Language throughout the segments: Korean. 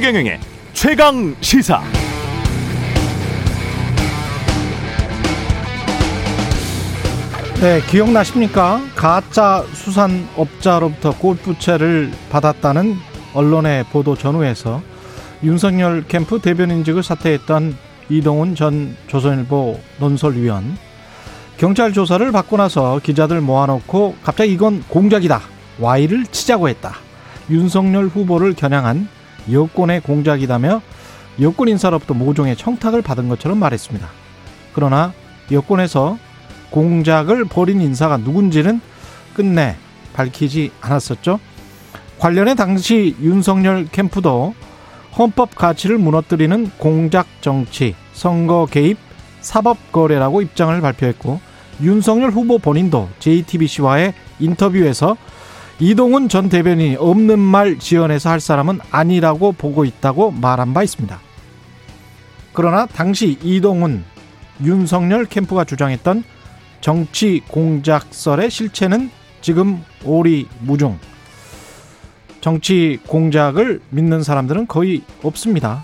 최경영의 최강 시사. 네, 기억나십니까? 가짜 수산업자로부터 골프채를 받았다는 언론의 보도 전후에서 윤석열 캠프 대변인직을 사퇴했던 이동훈 전 조선일보 논설위원 경찰 조사를 받고 나서 기자들 모아놓고 갑자기 이건 공작이다 와이를 치자고 했다 윤석열 후보를 겨냥한 여권의 공작이다며 여권 인사로부터 모종의 청탁을 받은 것처럼 말했습니다. 그러나 여권에서 공작을 벌인 인사가 누군지는 끝내 밝히지 않았었죠. 관련해 당시 윤석열 캠프도 헌법 가치를 무너뜨리는 공작 정치, 선거 개입, 사법 거래라고 입장을 발표했고 윤석열 후보 본인도 JTBC와의 인터뷰에서 이동훈 전 대변인이 없는 말 지어내서 할 사람은 아니라고 보고 있다고 말한 바 있습니다. 그러나 당시 이동훈, 윤석열 캠프가 주장했던 정치 공작설의 실체는 지금 오리무중. 정치 공작을 믿는 사람들은 거의 없습니다.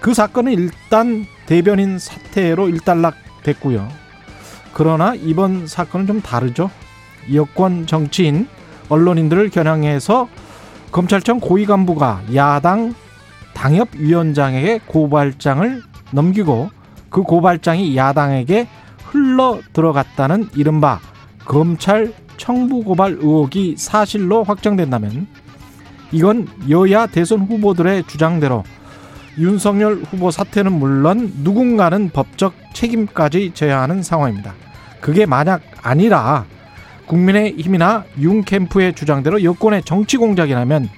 그 사건은 일단 대변인 사태로 일단락됐고요. 그러나 이번 사건은 좀 다르죠. 여권 정치인, 언론인들을 겨냥해서 검찰청 고위 간부가 야당 당협위원장에게 고발장을 넘기고 그 고발장이 야당에게 흘러 들어갔다는 이른바 검찰 청부 고발 의혹이 사실로 확정된다면 이건 여야 대선 후보들의 주장대로 윤석열 후보 사퇴는 물론 누군가는 법적 책임까지 져야 하는 상황입니다. 그게 만약 아니라 국민의힘이나 윤 캠프의 주장대로 여권의 정치 공작이라면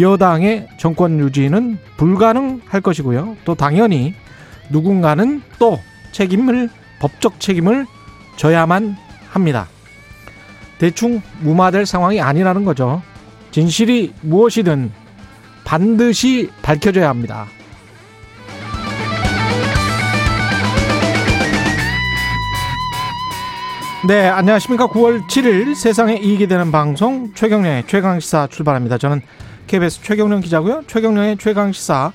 여당의 정권 유지는 불가능할 것이고요. 또 당연히 누군가는 또 책임을 법적 책임을 져야만 합니다. 대충 무마될 상황이 아니라는 거죠. 진실이 무엇이든 반드시 밝혀져야 합니다. 네, 안녕하십니까. 9월 7일 세상에 이익이 되는 방송 최경련의 최강시사 출발합니다. 저는 KBS 최경련 기자고요. 최경련의 최강시사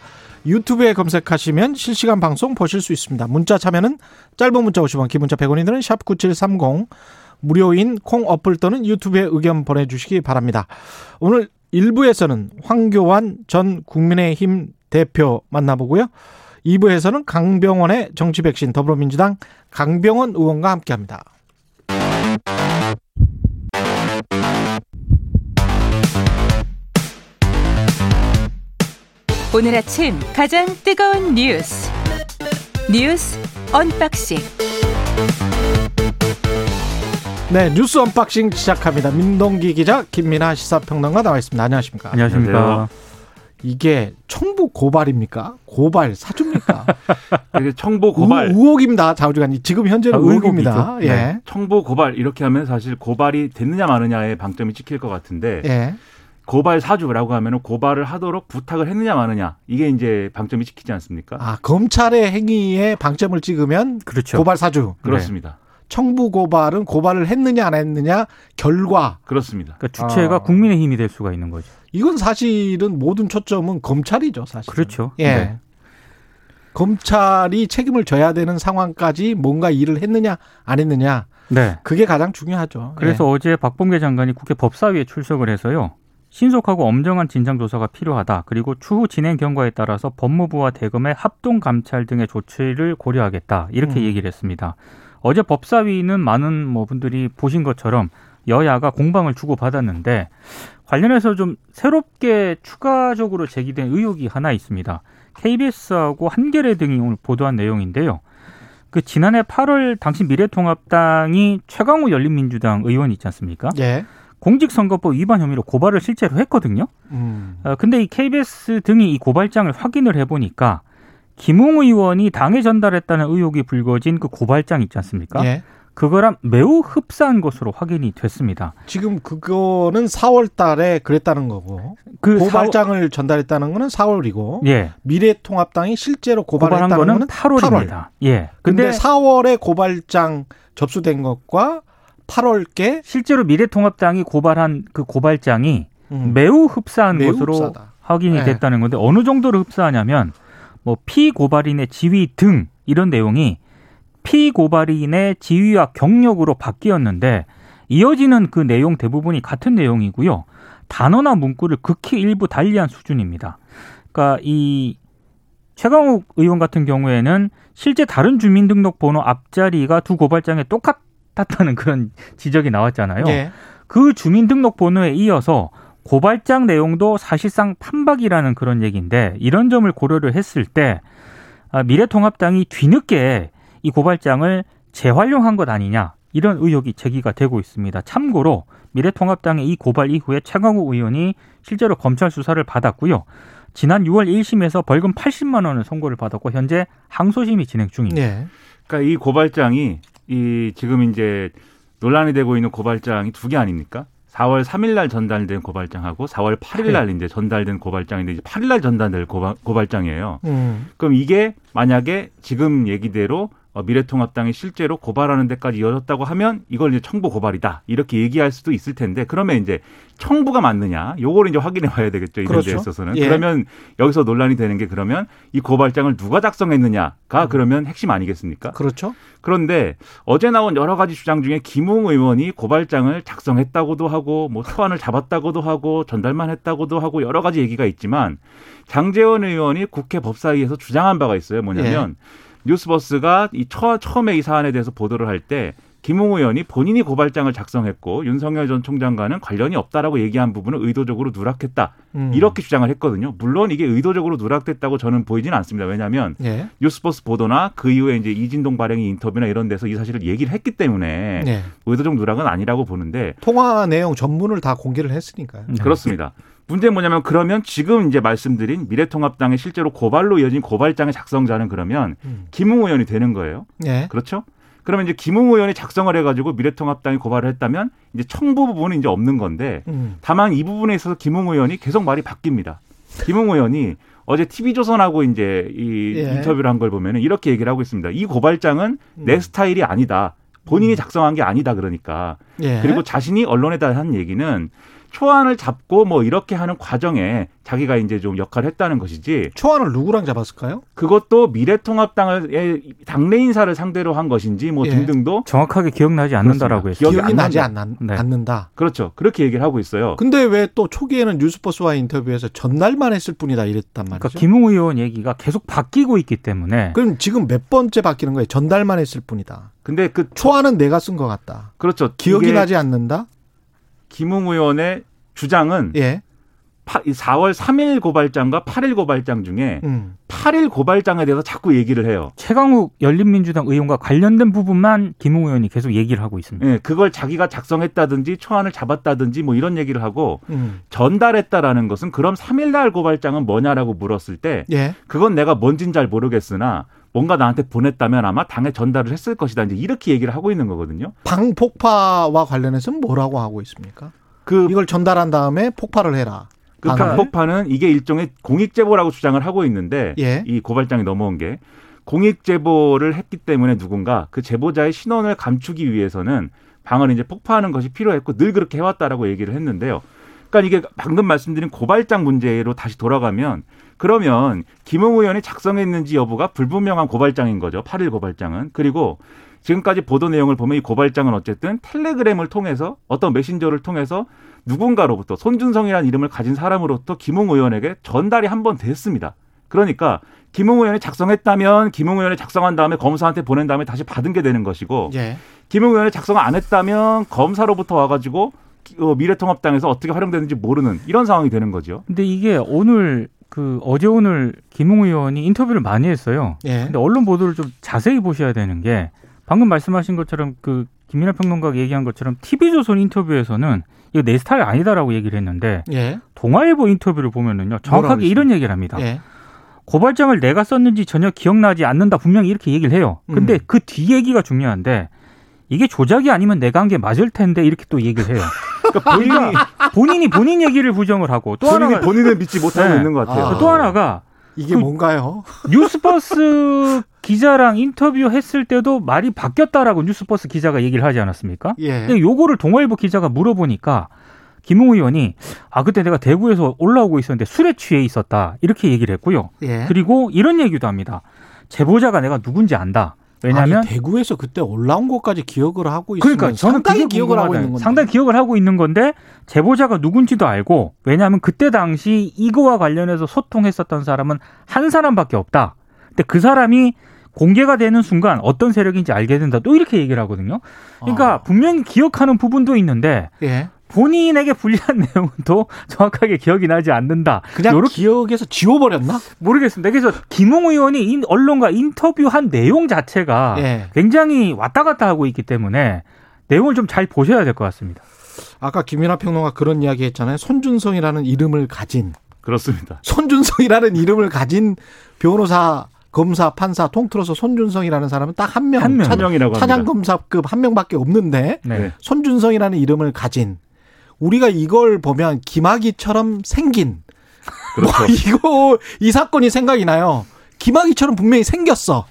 유튜브에 검색하시면 실시간 방송 보실 수 있습니다. 문자 참여는 짧은 문자 50원, 기본자 100원이 드는 샵9730 무료인 콩 어플 또는 유튜브에 의견 보내주시기 바랍니다. 오늘 1부에서는 황교안 전 국민의힘 대표 만나보고요. 2부에서는 강병원의 정치 백신 더불어민주당 강병원 의원과 함께합니다. 오늘 아침 가장 뜨거운 뉴스 뉴스 언박싱 네 뉴스 언박싱 시작합니다. 민동기 기자 김민아 시사평론가 나와 있습니다. 안녕하십니까? 안녕하십니까? 이게 청부 고발입니까? 고발 사주입니까? 이게 청부 고발 의, 의혹입니다. 좌우지간 지금 현재는 아, 의혹입니다. 예. 네. 청부 고발 이렇게 하면 사실 고발이 됐느냐 마느냐의 방점이 찍힐 것 같은데 예. 고발 사주라고 하면은 고발을 하도록 부탁을 했느냐 마느냐 이게 이제 방점이 찍히지 않습니까? 아 검찰의 행위에 방점을 찍으면 그렇죠. 고발 사주. 그렇습니다. 청부 고발은 고발을 했느냐 안 했느냐 결과. 그렇습니다. 그러니까 주체가 아. 국민의 힘이 될 수가 있는 거죠. 이건 사실은 모든 초점은 검찰이죠, 사실. 그렇죠. 예. 네. 검찰이 책임을 져야 되는 상황까지 뭔가 일을 했느냐 안 했느냐 네. 그게 가장 중요하죠. 그래서 어제 박봉계 장관이 국회 법사위에 출석을 해서요. 신속하고 엄정한 진상 조사가 필요하다. 그리고 추후 진행 경과에 따라서 법무부와 대검의 합동 감찰 등의 조치를 고려하겠다. 이렇게 음. 얘기를 했습니다. 어제 법사위는 많은 뭐 분들이 보신 것처럼 여야가 공방을 주고 받았는데 관련해서 좀 새롭게 추가적으로 제기된 의혹이 하나 있습니다. KBS하고 한겨레 등이 오늘 보도한 내용인데요. 그 지난해 8월 당시 미래통합당이 최강우 열린민주당 의원 있지 않습니까? 예. 공직선거법 위반 혐의로 고발을 실제로 했거든요. 음. 어, 근데 이 KBS 등이 이 고발장을 확인을 해보니까 김웅 의원이 당에 전달했다는 의혹이 불거진 그 고발장 있지 않습니까? 예. 그거랑 매우 흡사한 것으로 확인이 됐습니다. 지금 그거는 4월 달에 그랬다는 거고. 그 고발장을 전달했다는 거는 4월이고. 사... 예. 미래통합당이 실제로 고발한 고발했다는 거는 거는 8월입니다. 8월. 예. 근데, 근데 4월에 고발장 접수된 것과 8월께 실제로 미래통합당이 고발한 그 고발장이 음, 매우 흡사한 매우 것으로 흡사하다. 확인이 네. 됐다는 건데 어느 정도로 흡사하냐면 뭐 피고발인의 지위 등 이런 내용이 피고발인의 지위와 경력으로 바뀌었는데 이어지는 그 내용 대부분이 같은 내용이고요. 단어나 문구를 극히 일부 달리한 수준입니다. 그러니까 이 최강욱 의원 같은 경우에는 실제 다른 주민등록번호 앞자리가 두 고발장에 똑같 았다는 그런 지적이 나왔잖아요. 예. 그 주민등록번호에 이어서 고발장 내용도 사실상 판박이라는 그런 얘기인데 이런 점을 고려를 했을 때 아, 미래통합당이 뒤늦게 이 고발장을 재활용한 것 아니냐 이런 의혹이 제기가 되고 있습니다. 참고로 미래통합당의 이 고발 이후에 최강욱 의원이 실제로 검찰 수사를 받았고요. 지난 6월 1심에서 벌금 80만 원을 선고를 받았고 현재 항소심이 진행 중입니다. 예. 그러니까 이 고발장이 이 지금 이제 논란이 되고 있는 고발장이 두 개 아닙니까? 4월 3일 날 전달된 고발장하고 4월 8일 날 이제 전달된 고발장인데 이제 8일 날 전달될 고발, 고발장이에요. 음. 그럼 이게 만약에 지금 얘기대로 어, 미래통합당이 실제로 고발하는 데까지 이어졌다고 하면 이걸 이제 청부 고발이다 이렇게 얘기할 수도 있을 텐데 그러면 이제 청부가 맞느냐 요거를 이제 확인해 봐야 되겠죠 이런 그렇죠. 데 있어서는 예. 그러면 여기서 논란이 되는 게 그러면 이 고발장을 누가 작성했느냐가 그러면 핵심 아니겠습니까? 그렇죠. 그런데 어제 나온 여러 가지 주장 중에 김웅 의원이 고발장을 작성했다고도 하고 뭐 소환을 잡았다고도 하고 전달만 했다고도 하고 여러 가지 얘기가 있지만 장재원 의원이 국회 법사위에서 주장한 바가 있어요. 뭐냐면 뉴스버스가 이 처, 처음에 이 사안에 대해서 보도를 할 때 김웅 의원이 본인이 고발장을 작성했고 윤석열 전 총장과는 관련이 없다라고 얘기한 부분을 의도적으로 누락했다. 음. 이렇게 주장을 했거든요. 물론 이게 의도적으로 누락됐다고 저는 보이지는 않습니다. 왜냐하면 예. 뉴스버스 보도나 그 이후에 이제 이진동 발행이 인터뷰나 이런 데서 이 사실을 얘기를 했기 때문에 예. 의도적 누락은 아니라고 보는데 통화 내용 전문을 다 공개를 했으니까요. 네. 그렇습니다. 문제는 뭐냐면 그러면 지금 이제 말씀드린 미래통합당의 실제로 고발로 이어진 고발장의 작성자는 그러면 음. 김웅 의원이 되는 거예요. 예. 그렇죠? 그러면 이제 김웅 의원이 작성을 해가지고 미래통합당이 고발을 했다면 이제 청부 부분은 이제 없는 건데 음. 다만 이 부분에 있어서 김웅 의원이 계속 말이 바뀝니다. 김웅 의원이 어제 TV조선하고 이제 이 예. 인터뷰를 한 걸 보면은 이렇게 얘기를 하고 있습니다. 이 고발장은 음. 내 스타일이 아니다. 본인이 작성한 게 아니다 그러니까. 예. 그리고 자신이 언론에다 한 얘기는 초안을 잡고 뭐 이렇게 하는 과정에 자기가 이제 좀 역할을 했다는 것이지 초안을 누구랑 잡았을까요? 그것도 미래통합당의 당내 인사를 상대로 한 것인지 뭐 예. 등등도 정확하게 기억나지 않는다라고. 했어요. 기억이 안 나지. 않는, 네. 않는다. 그렇죠. 그렇게 얘기를 하고 있어요. 근데 왜 또 초기에는 뉴스버스와 인터뷰에서 전날만 했을 뿐이다 이랬단 말이죠. 그러니까 김웅 의원 얘기가 계속 바뀌고 있기 때문에 그럼 지금 몇 번째 바뀌는 거예요? 전달만 했을 뿐이다. 근데 그 초안은 내가 쓴 것 같다. 그렇죠. 기억이 나지 않는다? 김웅 의원의 주장은 예. 파- 4월 3일 고발장과 8일 고발장 중에 음. 8일 고발장에 대해서 자꾸 얘기를 해요. 최강욱 열린민주당 의원과 관련된 부분만 김웅 의원이 계속 얘기를 하고 있습니다. 예, 그걸 자기가 작성했다든지 초안을 잡았다든지 뭐 이런 얘기를 하고 음. 전달했다라는 것은 그럼 3일 날 고발장은 뭐냐라고 물었을 때 예. 그건 내가 뭔진 잘 모르겠으나 뭔가 나한테 보냈다면 아마 당에 전달을 했을 것이다. 이제 이렇게 얘기를 하고 있는 거거든요. 방폭파와 관련해서는 뭐라고 하고 있습니까? 그, 이걸 전달한 다음에 폭발을 해라. 그 방을? 방폭파는 이게 일종의 공익제보라고 주장을 하고 있는데 예. 이 고발장이 넘어온 게 공익제보를 했기 때문에 누군가 그 제보자의 신원을 감추기 위해서는 방을 이제 폭파하는 것이 필요했고 늘 그렇게 해왔다라고 얘기를 했는데요. 그러니까 이게 방금 말씀드린 고발장 문제로 다시 돌아가면 그러면 김웅 의원이 작성했는지 여부가 불분명한 고발장인 거죠. 8일 고발장은. 그리고 지금까지 보도 내용을 보면 이 고발장은 어쨌든 텔레그램을 통해서 어떤 메신저를 통해서 누군가로부터 손준성이라는 이름을 가진 사람으로부터 김웅 의원에게 전달이 한 번 됐습니다. 그러니까 김웅 의원이 작성했다면 김웅 의원이 작성한 다음에 검사한테 보낸 다음에 다시 받은 게 되는 것이고 예. 김웅 의원이 작성 안 했다면 검사로부터 와가지고 어, 미래통합당에서 어떻게 활용되는지 모르는 이런 상황이 되는 거죠. 근데 이게 오늘 그 어제 오늘 김웅 의원이 인터뷰를 많이 했어요. 예. 근데 언론 보도를 좀 자세히 보셔야 되는 게 방금 말씀하신 것처럼 그 김민하 평론가가 얘기한 것처럼 TV조선 인터뷰에서는 이거 내 스타일 아니다라고 얘기를 했는데 예. 동아일보 인터뷰를 보면은요 정확하게 이런 얘기를 합니다. 예. 고발장을 내가 썼는지 전혀 기억나지 않는다 분명히 이렇게 얘기를 해요. 근데 음. 그뒤 얘기가 중요한데 이게 조작이 아니면 내가 한 게 맞을 텐데 이렇게 또 얘기를 해요. 그러니까 본인이 본인이 본인 얘기를 부정을 하고 또 본인이 하나가 본인을 믿지 못하고 네. 있는 것 같아요. 아. 또 하나가 이게 그- 뭔가요? 뉴스버스 기자랑 인터뷰 했을 때도 말이 바뀌었다라고 뉴스버스 기자가 얘기를 하지 않았습니까? 예. 근데 요거를 동아일보 기자가 물어보니까 김웅 의원이 아 그때 내가 대구에서 올라오고 있었는데 술에 취해 있었다 이렇게 얘기를 했고요. 예. 그리고 이런 얘기도 합니다. 제보자가 내가 누군지 안다. 왜냐하면 아니, 대구에서 그때 올라온 것까지 기억을 하고 있으면 그러니까 저는 상당히 기억을 하고. 있는 건데. 상당히 기억을 하고 있는 건데 제보자가 누군지도 알고 왜냐하면 그때 당시 이거와 관련해서 소통했었던 사람은 한 사람밖에 없다. 근데 그 사람이 공개가 되는 순간 어떤 세력인지 알게 된다. 또 이렇게 얘기를 하거든요. 그러니까 아. 분명히 기억하는 부분도 있는데 예. 본인에게 불리한 내용은 또 정확하게 기억이 나지 않는다. 그냥 요렇게 기억에서 지워버렸나? 모르겠습니다. 그래서 김웅 의원이 인- 언론과 인터뷰한 내용 자체가 예. 굉장히 왔다 갔다 하고 있기 때문에 내용을 좀 잘 보셔야 될 것 같습니다. 아까 김민하 평론가 그런 이야기 했잖아요. 손준성이라는 이름을 가진 그렇습니다. 손준성이라는 이름을 가진 변호사, 검사, 판사 통틀어서 손준성이라는 사람은 딱 한 명, 한 명. 차장검사급 한 명밖에 없는데 네. 네. 손준성이라는 이름을 가진 우리가 이걸 보면 김학의처럼 생긴 뭐 그렇죠. 이거 이 사건이 생각이 나요. 김학의처럼 분명히 생겼어.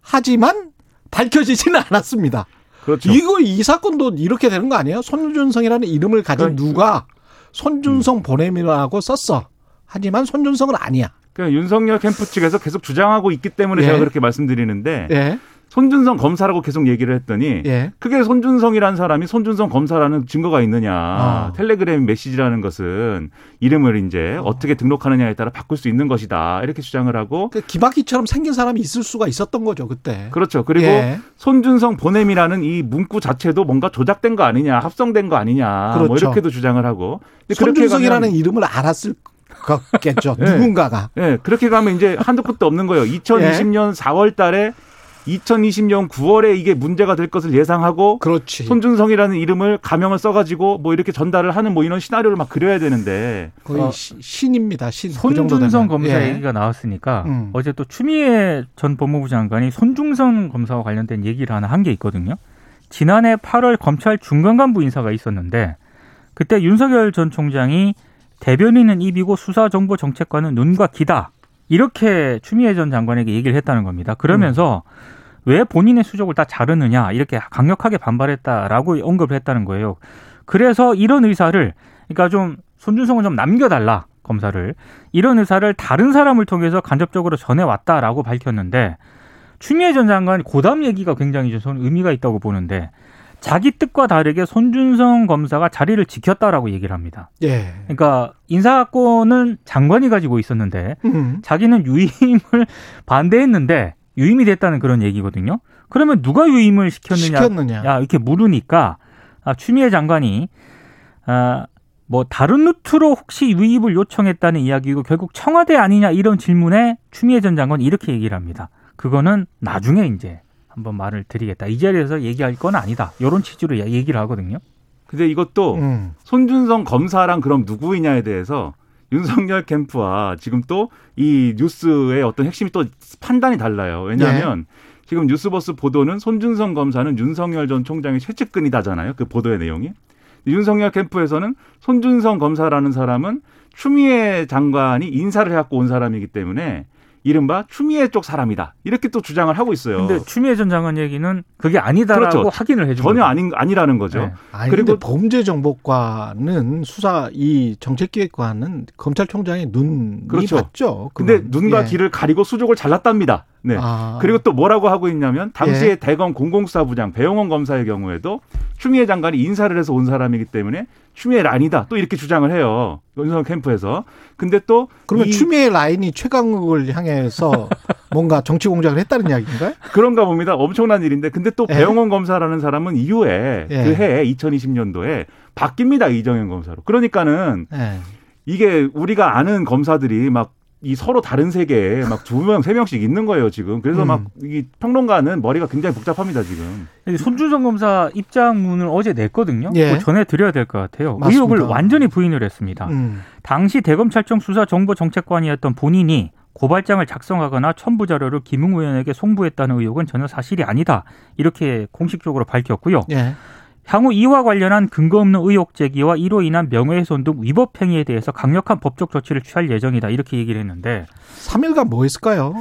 하지만 밝혀지지는 않았습니다. 그렇죠. 이거 이 사건도 이렇게 되는 거 아니에요? 손준성이라는 이름을 가진 그러니까 누가 손준성 보냄이라고 썼어. 하지만 손준성은 아니야. 그러니까 윤석열 캠프 측에서 계속 주장하고 있기 때문에 예. 제가 그렇게 말씀드리는데 예. 손준성 검사라고 계속 얘기를 했더니 예. 그게 손준성이라는 사람이 손준성 검사라는 증거가 있느냐. 아. 텔레그램 메시지라는 것은 이름을 이제 어떻게 등록하느냐에 따라 바꿀 수 있는 것이다. 이렇게 주장을 하고 그 김학의처럼 생긴 사람이 있을 수가 있었던 거죠, 그때. 그렇죠. 그리고 예. 손준성 보냄이라는 이 문구 자체도 뭔가 조작된 거 아니냐, 합성된 거 아니냐, 뭐 그렇죠. 이렇게도 주장을 하고. 손준성이라는 이름을 알았을 거겠죠. 예. 누군가가. 예, 그렇게 가면 이제 한도 끝도 없는 거예요. 2020년 4월 달에 2020년 9월에 이게 문제가 될 것을 예상하고 그렇지. 손준성이라는 이름을 가명을 써가지고 뭐 이렇게 전달을 하는 뭐 이런 시나리오를 막 그려야 되는데 거의 어, 시- 신입니다. 신. 그 손준성 되면. 검사 예. 얘기가 나왔으니까 음. 어제 또 추미애 전 법무부 장관이 손중성 검사와 관련된 얘기를 하나 한 게 있거든요. 지난해 8월 검찰 중간 간부 인사가 있었는데 그때 윤석열 전 총장이 대변인은 입이고 수사정보 정책관은 눈과 귀다 이렇게 추미애 전 장관에게 얘기를 했다는 겁니다. 그러면서 왜 본인의 수족을 다 자르느냐 이렇게 강력하게 반발했다라고 언급을 했다는 거예요. 그래서 이런 의사를 그러니까 좀 손준성을 좀 남겨달라 검사를 이런 의사를 다른 사람을 통해서 간접적으로 전해왔다라고 밝혔는데 추미애 전 장관 고담 얘기가 굉장히 좀 의미가 있다고 보는데 자기 뜻과 다르게 손준성 검사가 자리를 지켰다라고 얘기를 합니다. 예. 그러니까 인사권은 장관이 가지고 있었는데 음. 자기는 유임을 반대했는데 유임이 됐다는 그런 얘기거든요. 그러면 누가 유임을 시켰느냐, 시켰느냐. 야, 이렇게 물으니까 아, 추미애 장관이 아, 뭐 다른 루트로 혹시 유입을 요청했다는 이야기고 결국 청와대 아니냐 이런 질문에 추미애 전 장관이 이렇게 얘기를 합니다. 그거는 나중에 이제 한번 말을 드리겠다. 이 자리에서 얘기할 건 아니다. 이런 취지로 얘기를 하거든요. 근데 이것도 음. 손준성 검사랑 그럼 누구이냐에 대해서 윤석열 캠프와 지금 또 이 뉴스의 어떤 핵심이 또 판단이 달라요. 왜냐하면 지금 뉴스버스 보도는 손준성 검사는 윤석열 전 총장의 최측근이다잖아요. 그 보도의 내용이. 윤석열 캠프에서는 손준성 검사라는 사람은 추미애 장관이 인사를 해갖고 온 사람이기 때문에 이른바 추미애 쪽 사람이다. 이렇게 또 주장을 하고 있어요. 근데 추미애 전 장관 얘기는 그게 아니다라고 그렇죠. 확인을 해준 전혀 거죠. 아닌 아니라는 거죠. 네. 아니 그리고- 근데 범죄정보과는 수사 이 정책기획과는 검찰총장의 눈이 그렇죠. 맞죠. 근데. 눈과 예. 귀를 가리고 수족을 잘랐답니다. 네. 아. 그리고 또 뭐라고 하고 있냐면 당시에 예. 대검 공공수사부장 배용원 검사의 경우에도 추미애 장관이 인사를 해서 온 사람이기 때문에 추미애가 아니다. 또 이렇게 주장을 해요. 윤석열 캠프에서. 근데 또 그러면 이- 추미애 라인이 최강욱을 향해서 뭔가 정치 공작을 했다는 이야기인가요? 그런가 봅니다. 엄청난 일인데 근데 또 예. 배용원 검사라는 사람은 이후에 예. 그 해에 2020년도에 바뀝니다. 이정현 검사로. 그러니까는 예. 이게 우리가 아는 검사들이 막 이 서로 다른 세계에 막 두 명, 세 명씩 있는 거예요, 지금. 그래서 음. 막이 평론가는 머리가 굉장히 복잡합니다, 지금. 손준성 검사 입장문을 어제 냈거든요. 예. 전해드려야 될 것 같아요. 맞습니다. 의혹을 완전히 부인을 했습니다. 음. 당시 대검찰청 수사 정보 정책관이었던 본인이 고발장을 작성하거나 첨부 자료를 김웅 의원에게 송부했다는 의혹은 전혀 사실이 아니다. 이렇게 공식적으로 밝혔고요. 예. 향후 이와 관련한 근거 없는 의혹 제기와 이로 인한 명예훼손 등 위법 행위에 대해서 강력한 법적 조치를 취할 예정이다. 이렇게 얘기를 했는데 3일간 뭐 했을까요?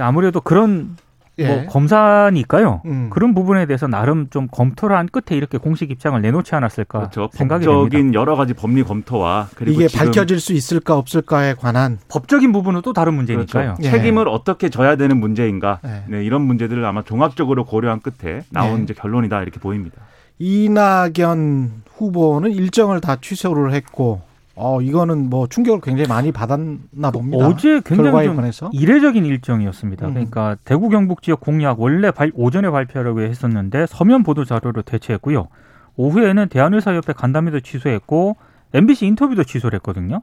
아무래도 그런 예. 뭐 검사니까요. 음. 그런 부분에 대해서 나름 좀 검토를 한 끝에 이렇게 공식 입장을 내놓지 않았을까 그렇죠. 생각이 법적인 됩니다. 여러 가지 법리 검토와 그리고 이게 밝혀질 수 있을까 없을까에 관한 법적인 부분은 또 다른 문제니까요. 그렇죠. 예. 책임을 어떻게 져야 되는 문제인가 네. 네, 이런 문제들을 아마 종합적으로 고려한 끝에 나온 네. 이제 결론이다 이렇게 보입니다. 이낙연 후보는 일정을 다 취소를 했고 어 이거는 뭐 충격을 굉장히 많이 받았나 봅니다. 어제 굉장히 좀 관해서 이례적인 일정이었습니다. 음. 그러니까 대구 경북 지역 공약 원래 발- 오전에 발표하려고 했었는데 서면 보도 자료로 대체했고요. 오후에는 대한의사협회 간담회도 취소했고 MBC 인터뷰도 취소를 했거든요.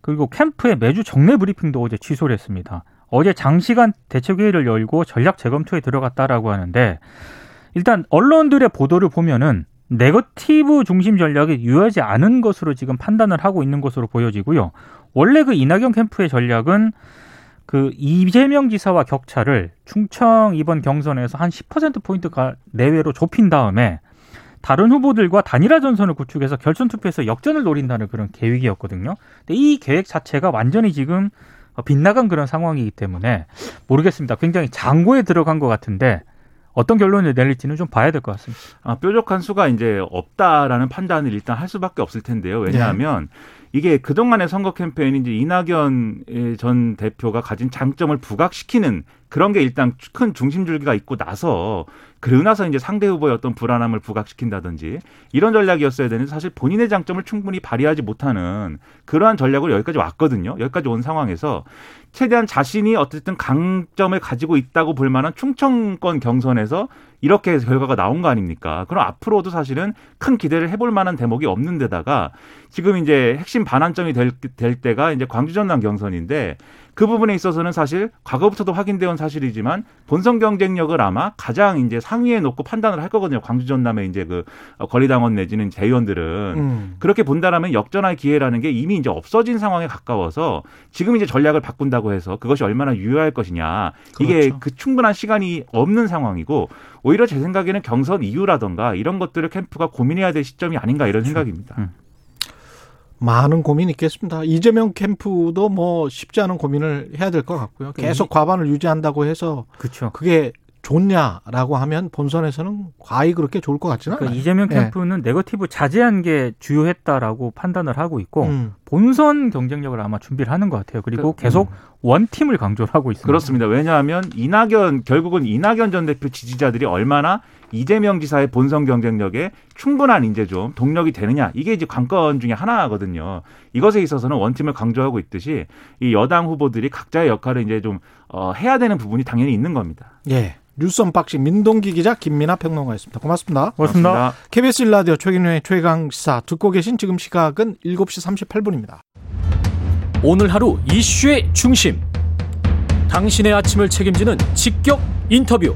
그리고 캠프에 매주 정례 브리핑도 어제 취소를 했습니다. 어제 장시간 대책회의를 열고 전략 재검토에 들어갔다라고 하는데 일단 언론들의 보도를 보면은 네거티브 중심 전략이 유효하지 않은 것으로 지금 판단을 하고 있는 것으로 보여지고요. 원래 그 이낙연 캠프의 전략은 그 이재명 지사와 격차를 충청 이번 경선에서 한 10%포인트가 내외로 좁힌 다음에 다른 후보들과 단일화 전선을 구축해서 결선 투표에서 역전을 노린다는 그런 계획이었거든요. 근데 이 계획 자체가 완전히 지금 빗나간 그런 상황이기 때문에 모르겠습니다. 굉장히 장고에 들어간 것 같은데 어떤 결론을 내릴지는 좀 봐야 될 것 같습니다. 아, 뾰족한 수가 이제 없다라는 판단을 일단 할 수밖에 없을 텐데요. 왜냐하면 이게 그동안의 선거 캠페인이 이제 이낙연 전 대표가 가진 장점을 부각시키는 그런 게 일단 큰 중심줄기가 있고 나서 그러고 나서 이제 상대 후보의 어떤 불안함을 부각시킨다든지 이런 전략이었어야 되는데 사실 본인의 장점을 충분히 발휘하지 못하는 그러한 전략으로 여기까지 왔거든요. 여기까지 온 상황에서 최대한 자신이 어쨌든 강점을 가지고 있다고 볼 만한 충청권 경선에서 이렇게 결과가 나온 거 아닙니까? 그럼 앞으로도 사실은 큰 기대를 해볼 만한 대목이 없는 데다가 지금 이제 핵심 반환점이 될, 될 때가 이제 광주 전남 경선인데 그 부분에 있어서는 사실 과거부터도 확인되어 온 사실이지만 본선 경쟁력을 아마 가장 이제 상위에 놓고 판단을 할 거거든요. 광주 전남의 이제 그 권리당원 내지는 재의원들은 음. 그렇게 본다라면 역전할 기회라는 게 이미 이제 없어진 상황에 가까워서 지금 이제 전략을 바꾼다고 해서 그것이 얼마나 유효할 것이냐 이게 그렇죠. 그 충분한 시간이 없는 상황이고 오히려 제 생각에는 경선 이유라던가 이런 것들을 캠프가 고민해야 될 시점이 아닌가 이런 생각입니다. 음. 많은 고민이 있겠습니다. 이재명 캠프도 뭐 쉽지 않은 고민을 해야 될 것 같고요. 계속 과반을 유지한다고 해서 그렇죠. 그게 좋냐라고 하면 본선에서는 과히 그렇게 좋을 것 같지는 그러니까 않아요. 이재명 네. 캠프는 네거티브 자제한 게 주효했다라고 판단을 하고 있고 음. 본선 경쟁력을 아마 준비를 하는 것 같아요. 그리고 그- 계속 원팀을 강조를 하고 있습니다. 그렇습니다. 왜냐하면 이낙연 결국은 이낙연 전 대표 지지자들이 얼마나 이재명 지사의 본선 경쟁력에 충분한 이제 좀 동력이 되느냐 이게 이제 관건 중에 하나거든요. 이것에 있어서는 원팀을 강조하고 있듯이 이 여당 후보들이 각자의 역할을 이제 좀 어, 해야 되는 부분이 당연히 있는 겁니다. 예. 뉴스 언박싱 민동기 기자 김민아 평론가였습니다. 고맙습니다. 고맙습니다. KBS 일라디오 최경영의 최강 시사 듣고 계신 지금 시각은 7시 38분입니다. 오늘 하루 이슈의 중심. 당신의 아침을 책임지는 직격 인터뷰.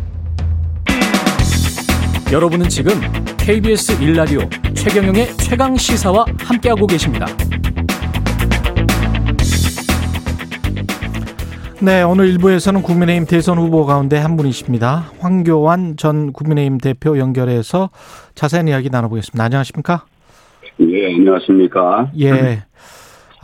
여러분은 지금 KBS 일라디오 최경영의 최강 시사와 함께하고 계십니다. 네, 오늘 일부에서는 국민의힘 대선 후보 가운데 한 분이십니다. 황교안 전 국민의힘 대표 연결해서 자세한 이야기 나눠보겠습니다. 안녕하십니까? 예, 안녕하십니까. 예.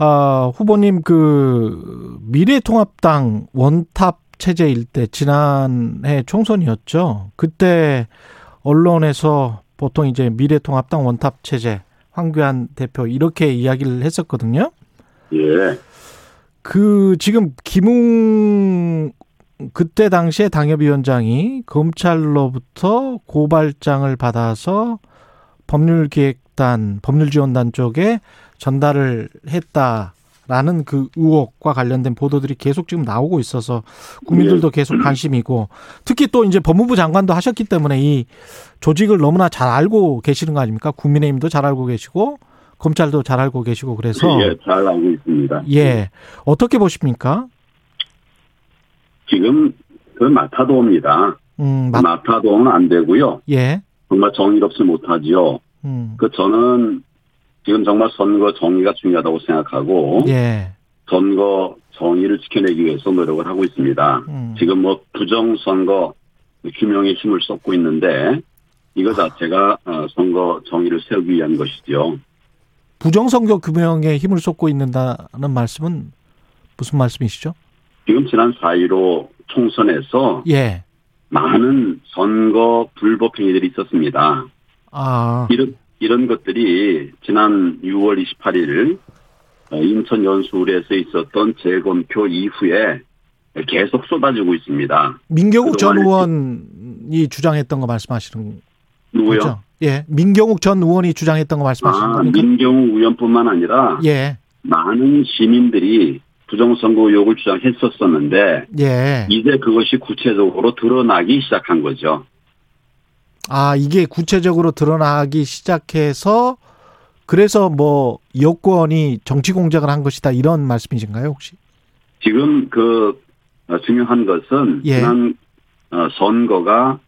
아, 후보님 그 미래통합당 원탑 체제일 때 지난해 총선이었죠. 그때 언론에서 보통 이제 미래통합당 원탑 체제 황교안 대표 이렇게 이야기를 했었거든요. 예, 그 지금 김웅 그때 당시에 당협위원장이 검찰로부터 고발장을 받아서 법률기획단, 법률지원단 쪽에 전달을 했다라는 그 의혹과 관련된 보도들이 계속 지금 나오고 있어서 국민들도 계속 관심이고 특히 또 이제 법무부 장관도 하셨기 때문에 이 조직을 너무나 잘 알고 계시는 거 아닙니까? 국민의힘도 잘 알고 계시고 검찰도 잘 알고 계시고 그래서 예, 잘 알고 있습니다. 예. 어떻게 보십니까? 지금 그 마타도입니다. 음, 맞, 마타도는 안 되고요. 예. 정말 정의롭지 못하지요. 음, 그 저는 지금 정말 선거 정의가 중요하다고 생각하고 예. 선거 정의를 지켜내기 위해서 노력을 하고 있습니다. 음, 지금 뭐 부정선거 규명에 힘을 쏟고 있는데 이거 자체가 어, 선거 정의를 세우기 위한 것이죠. 부정선거 규명에 힘을 쏟고 있는다는 말씀은 무슨 말씀이시죠? 지금 지난 4.15 총선에서 예. 많은 선거 불법 행위들이 있었습니다. 아, 이런 이런 것들이 지난 6월 28일 어, 인천 연수울에서 있었던 재검표 이후에 계속 쏟아지고 있습니다. 민경욱 전 의원이 주장했던 거 말씀하시는 누구요? 거죠? 예, 민경욱 전 의원이 주장했던 거 말씀하시는 아, 겁니까? 민경우 의원뿐만 아니라 예, 많은 시민들이 부정선거 의혹을 주장했었었는데 예. 이제 그것이 구체적으로 드러나기 시작한 거죠. 아, 이게 구체적으로 드러나기 시작해서 그래서 뭐 여권이 정치 공작을 한 것이다 이런 말씀이신가요, 혹시? 지금 그 어, 중요한 것은 예. 지난 어, 선거가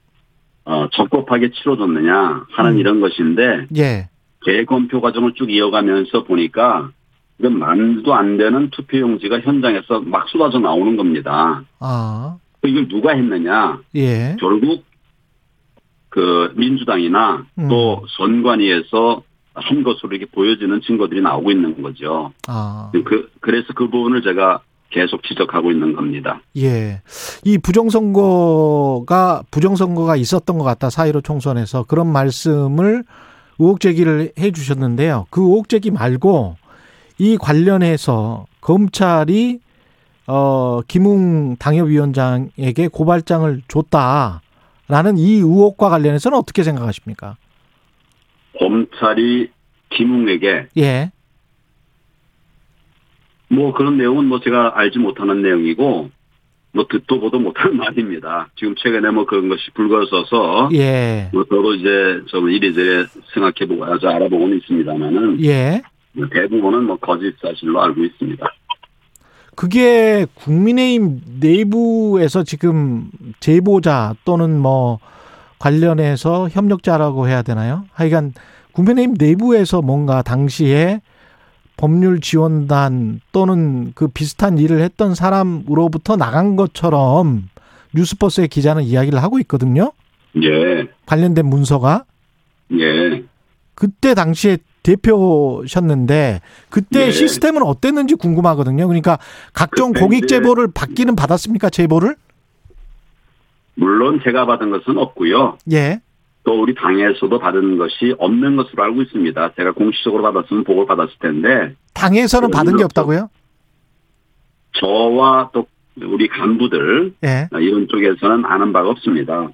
어, 적법하게 치러졌느냐 하는 음. 이런 것인데 예. 재검표 과정을 쭉 이어가면서 보니까 이건 만도 안 되는 투표용지가 현장에서 막 쏟아져 나오는 겁니다. 아, 이걸 누가 했느냐? 예. 결국 그 민주당이나 음. 또 선관위에서 한 것으로 이렇게 보여지는 증거들이 나오고 있는 거죠. 아, 그 그래서 그 부분을 제가 계속 지적하고 있는 겁니다. 예. 이 부정선거가 부정선거가 있었던 것 같다. 4.15 총선에서 그런 말씀을 의혹 제기를 해 주셨는데요. 그 의혹 제기 말고 이 관련해서 검찰이 어 김웅 당협위원장에게 고발장을 줬다 라는 이 의혹과 관련해서는 어떻게 생각하십니까? 검찰이 김웅에게 예. 뭐 그런 내용은 뭐 제가 알지 못하는 내용이고 뭐 듣도 보도 못하는 말입니다. 지금 최근에 뭐 그런 것이 불거져서 예. 뭐 저도 이제 좀 이리저리 생각해 보고 아주 알아보고는 있습니다만은 예. 대부분은 뭐 거짓 사실로 알고 있습니다. 그게 국민의힘 내부에서 지금 제보자 또는 뭐 관련해서 협력자라고 해야 되나요? 하여간 국민의힘 내부에서 뭔가 당시에 법률 지원단 또는 그 비슷한 일을 했던 사람으로부터 나간 것처럼 뉴스버스의 기자는 이야기를 하고 있거든요. 예, 관련된 문서가 예. 그때 당시에 대표셨는데 그때 예. 시스템은 어땠는지 궁금하거든요. 그러니까 각종 공익 제보를 받기는 받았습니까? 제보를? 물론 제가 받은 것은 없고요. 예. 또 우리 당에서도 받은 것이 없는 것으로 알고 있습니다. 제가 공식적으로 받았으면 보고를 받았을 텐데 당에서는 받은 게. 없다고요? 저와 또 우리 간부들 예. 이런 쪽에서는 아는 바가 없습니다.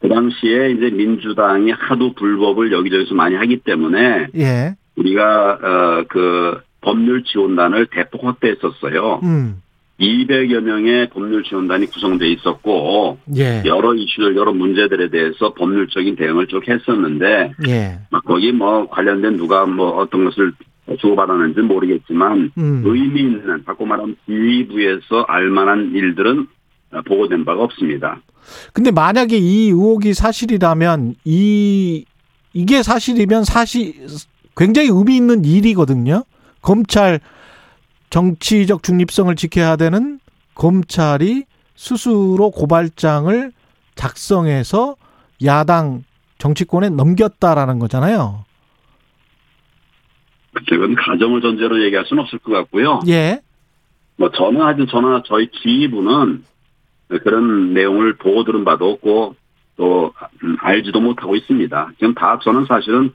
그 당시에 이제 민주당이 하도 불법을 여기저기서 많이 하기 때문에 예. 우리가 어, 그 법률 지원단을 대폭 확대했었어요. 음. 200여 명의 법률 지원단이 구성돼 있었고 예. 여러 이슈들 여러 문제들에 대해서 법률적인 대응을 쭉 했었는데 예. 막 거기 뭐 관련된 누가 뭐 어떤 것을 주고받았는지 는 모르겠지만 음. 의미 있는 바꿔 말하면 지휘부에서 알만한 일들은 보고된 바가 없습니다. 근데 만약에 이 의혹이 사실이라면 이 이게 사실이면 사실 굉장히 의미 있는 일이거든요. 검찰 정치적 중립성을 지켜야 되는 검찰이 스스로 고발장을 작성해서 야당 정치권에 넘겼다라는 거잖아요. 그건 가정을 전제로 얘기할 수는 없을 것 같고요. 예. 뭐 저는 하여튼 저나 저희 지휘부는 그런 내용을 보고 들은 바도 없고 또 음, 알지도 못하고 있습니다. 지금 다 저는 사실은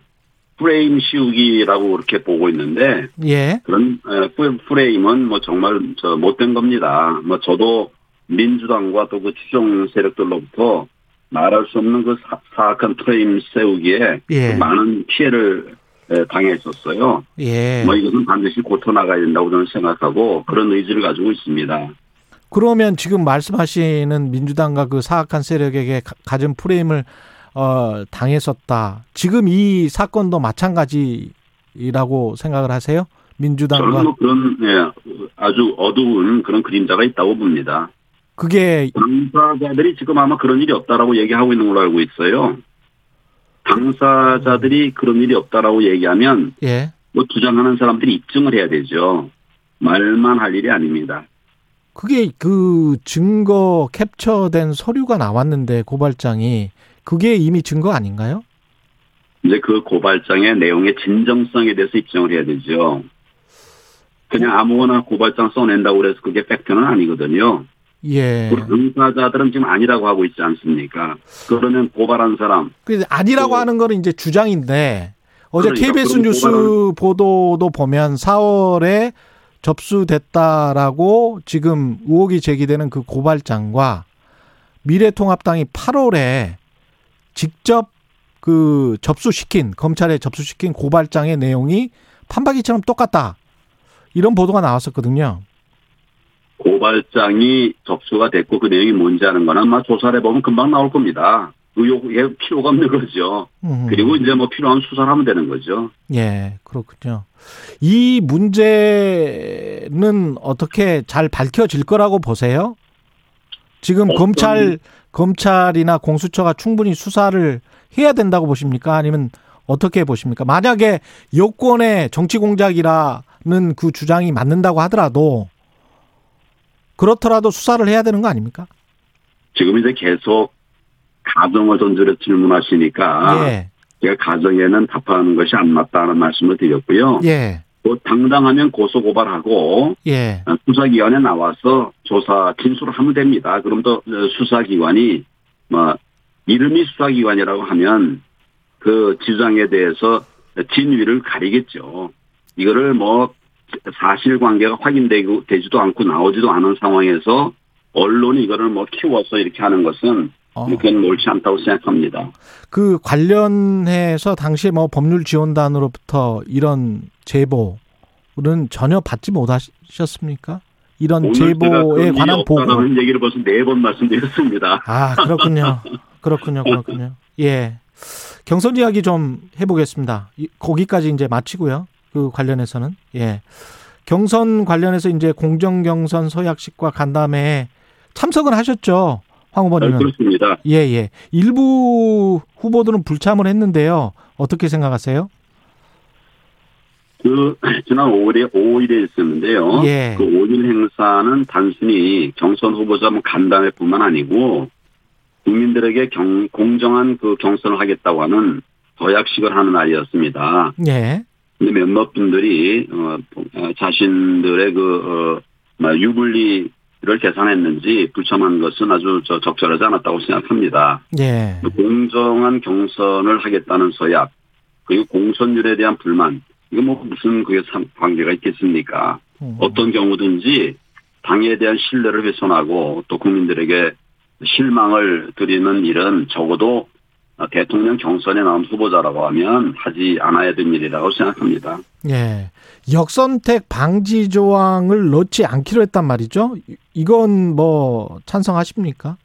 프레임 씌우기라고 그렇게 보고 있는데 예. 그런 프- 프레임은 뭐 정말 저 못된 겁니다. 뭐 저도 민주당과 또 그 추종 세력들로부터 말할 수 없는 그 사- 사악한 프레임 세우기에 예. 그 많은 피해를 에, 당했었어요. 예. 뭐 이것은 반드시 고쳐 나가야 된다고 저는 생각하고 그런 의지를 가지고 있습니다. 그러면 지금 말씀하시는 민주당과 그 사악한 세력에게 가- 가진 프레임을 어, 당했었다. 지금 이 사건도 마찬가지라고 생각을 하세요? 민주당과 저는 뭐 그런 예, 아주 어두운 그런 그림자가 있다고 봅니다. 그게 당사자들이 지금 아마 그런 일이 없다라고 얘기하고 있는 걸로 알고 있어요. 당사자들이 그런 일이 없다라고 얘기하면 예. 뭐 주장하는 사람들이 입증을 해야 되죠. 말만 할 일이 아닙니다. 그게 그 증거 캡처된 서류가 나왔는데 고발장이 그게 이미 증거 아닌가요? 이제 그 고발장의 내용의 진정성에 대해서 입증을 해야 되죠. 그냥 아무거나 고발장 써낸다고 그래서 그게 팩트는 아니거든요. 예. 우리 당사자들은 지금 아니라고 하고 있지 않습니까? 그러면 고발한 사람 그 아니라고 그- 하는 거는 이제 주장인데 어제 그러니까 KBS 뉴스 보도도 보면 4월에 접수됐다라고 지금 의혹이 제기되는 그 고발장과 미래통합당이 8월에 직접 그 접수시킨 검찰에 접수시킨 고발장의 내용이 판박이처럼 똑같다. 이런 보도가 나왔었거든요. 고발장이 접수가 됐고 그 내용이 뭔지 아는 거는 아마 조사를 해보면 금방 나올 겁니다. 의혹에 필요가 없는 거죠. 음. 그리고 이제 뭐 필요한 수사를 하면 되는 거죠. 예, 그렇군요. 이 문제는 어떻게 잘 밝혀질 거라고 보세요? 지금 어떤- 검찰 검찰이나 공수처가 충분히 수사를 해야 된다고 보십니까? 아니면 어떻게 보십니까? 만약에 여권의 정치 공작이라는 그 주장이 맞는다고 하더라도 그렇더라도 수사를 해야 되는 거 아닙니까? 지금 이제 계속 가정을 던지려 질문하시니까 예, 제가 가정에는 답하는 것이 안 맞다는 말씀을 드렸고요. 예, 또 당당하면 고소 고발하고 예, 수사기관에 나와서 조사 진술을 하면 됩니다. 그럼 또 수사기관이 뭐 이름이 수사기관이라고 하면 그 지장에 대해서 진위를 가리겠죠. 이거를 뭐 사실관계가 확인되고 되지도 않고 나오지도 않은 상황에서 언론이 이거를 뭐 키워서 이렇게 하는 것은 어. 그건 옳지 않다고 생각합니다. 그 관련해서 당시에 뭐 법률 지원단으로부터 이런 제보는 전혀 받지 못하셨습니까? 이런 제보에 그런 관한 보고. 얘기를 벌써 네 번 말씀드렸습니다. 아, 그렇군요. 그렇군요. 그렇군요. 예. 경선 이야기 좀 해보겠습니다. 이- 거기까지 이제 마치고요. 그 관련해서는. 예. 경선 관련해서 이제 공정 경선 서약식과 간담회에 참석은 하셨죠. 황 네, 후보님은. 그렇습니다. 예, 예. 일부 후보들은 불참을 했는데요. 어떻게 생각하세요? 그 지난 5일에 5일에 있었는데요. 예. 그 5일 행사는 단순히 경선 후보자 뭐 간담회뿐만 아니고 국민들에게 경, 공정한 그 경선을 하겠다고 하는 도약식을 하는 날이었습니다. 예. 근데 몇몇 분들이 어, 어, 자신들의 그 어, 뭐 유불리 를 계산했는지 불참한 것은 아주 저 적절하지 않았다고 생각합니다. 예. 공정한 경선을 하겠다는 서약 그리고 공천률에 대한 불만 이거 뭐 무슨 그게 상- 관계가 있겠습니까? 음. 어떤 경우든지 당에 대한 신뢰를 훼손하고 또 국민들에게 실망을 드리는 일은 적어도 대통령 경선에 나온 후보자라고 하면 하지 않아야 될 일이라고 생각합니다. 예. 역선택 방지 조항을 넣지 않기로 했단 말이죠. 이- 이건 뭐 찬성하십니까?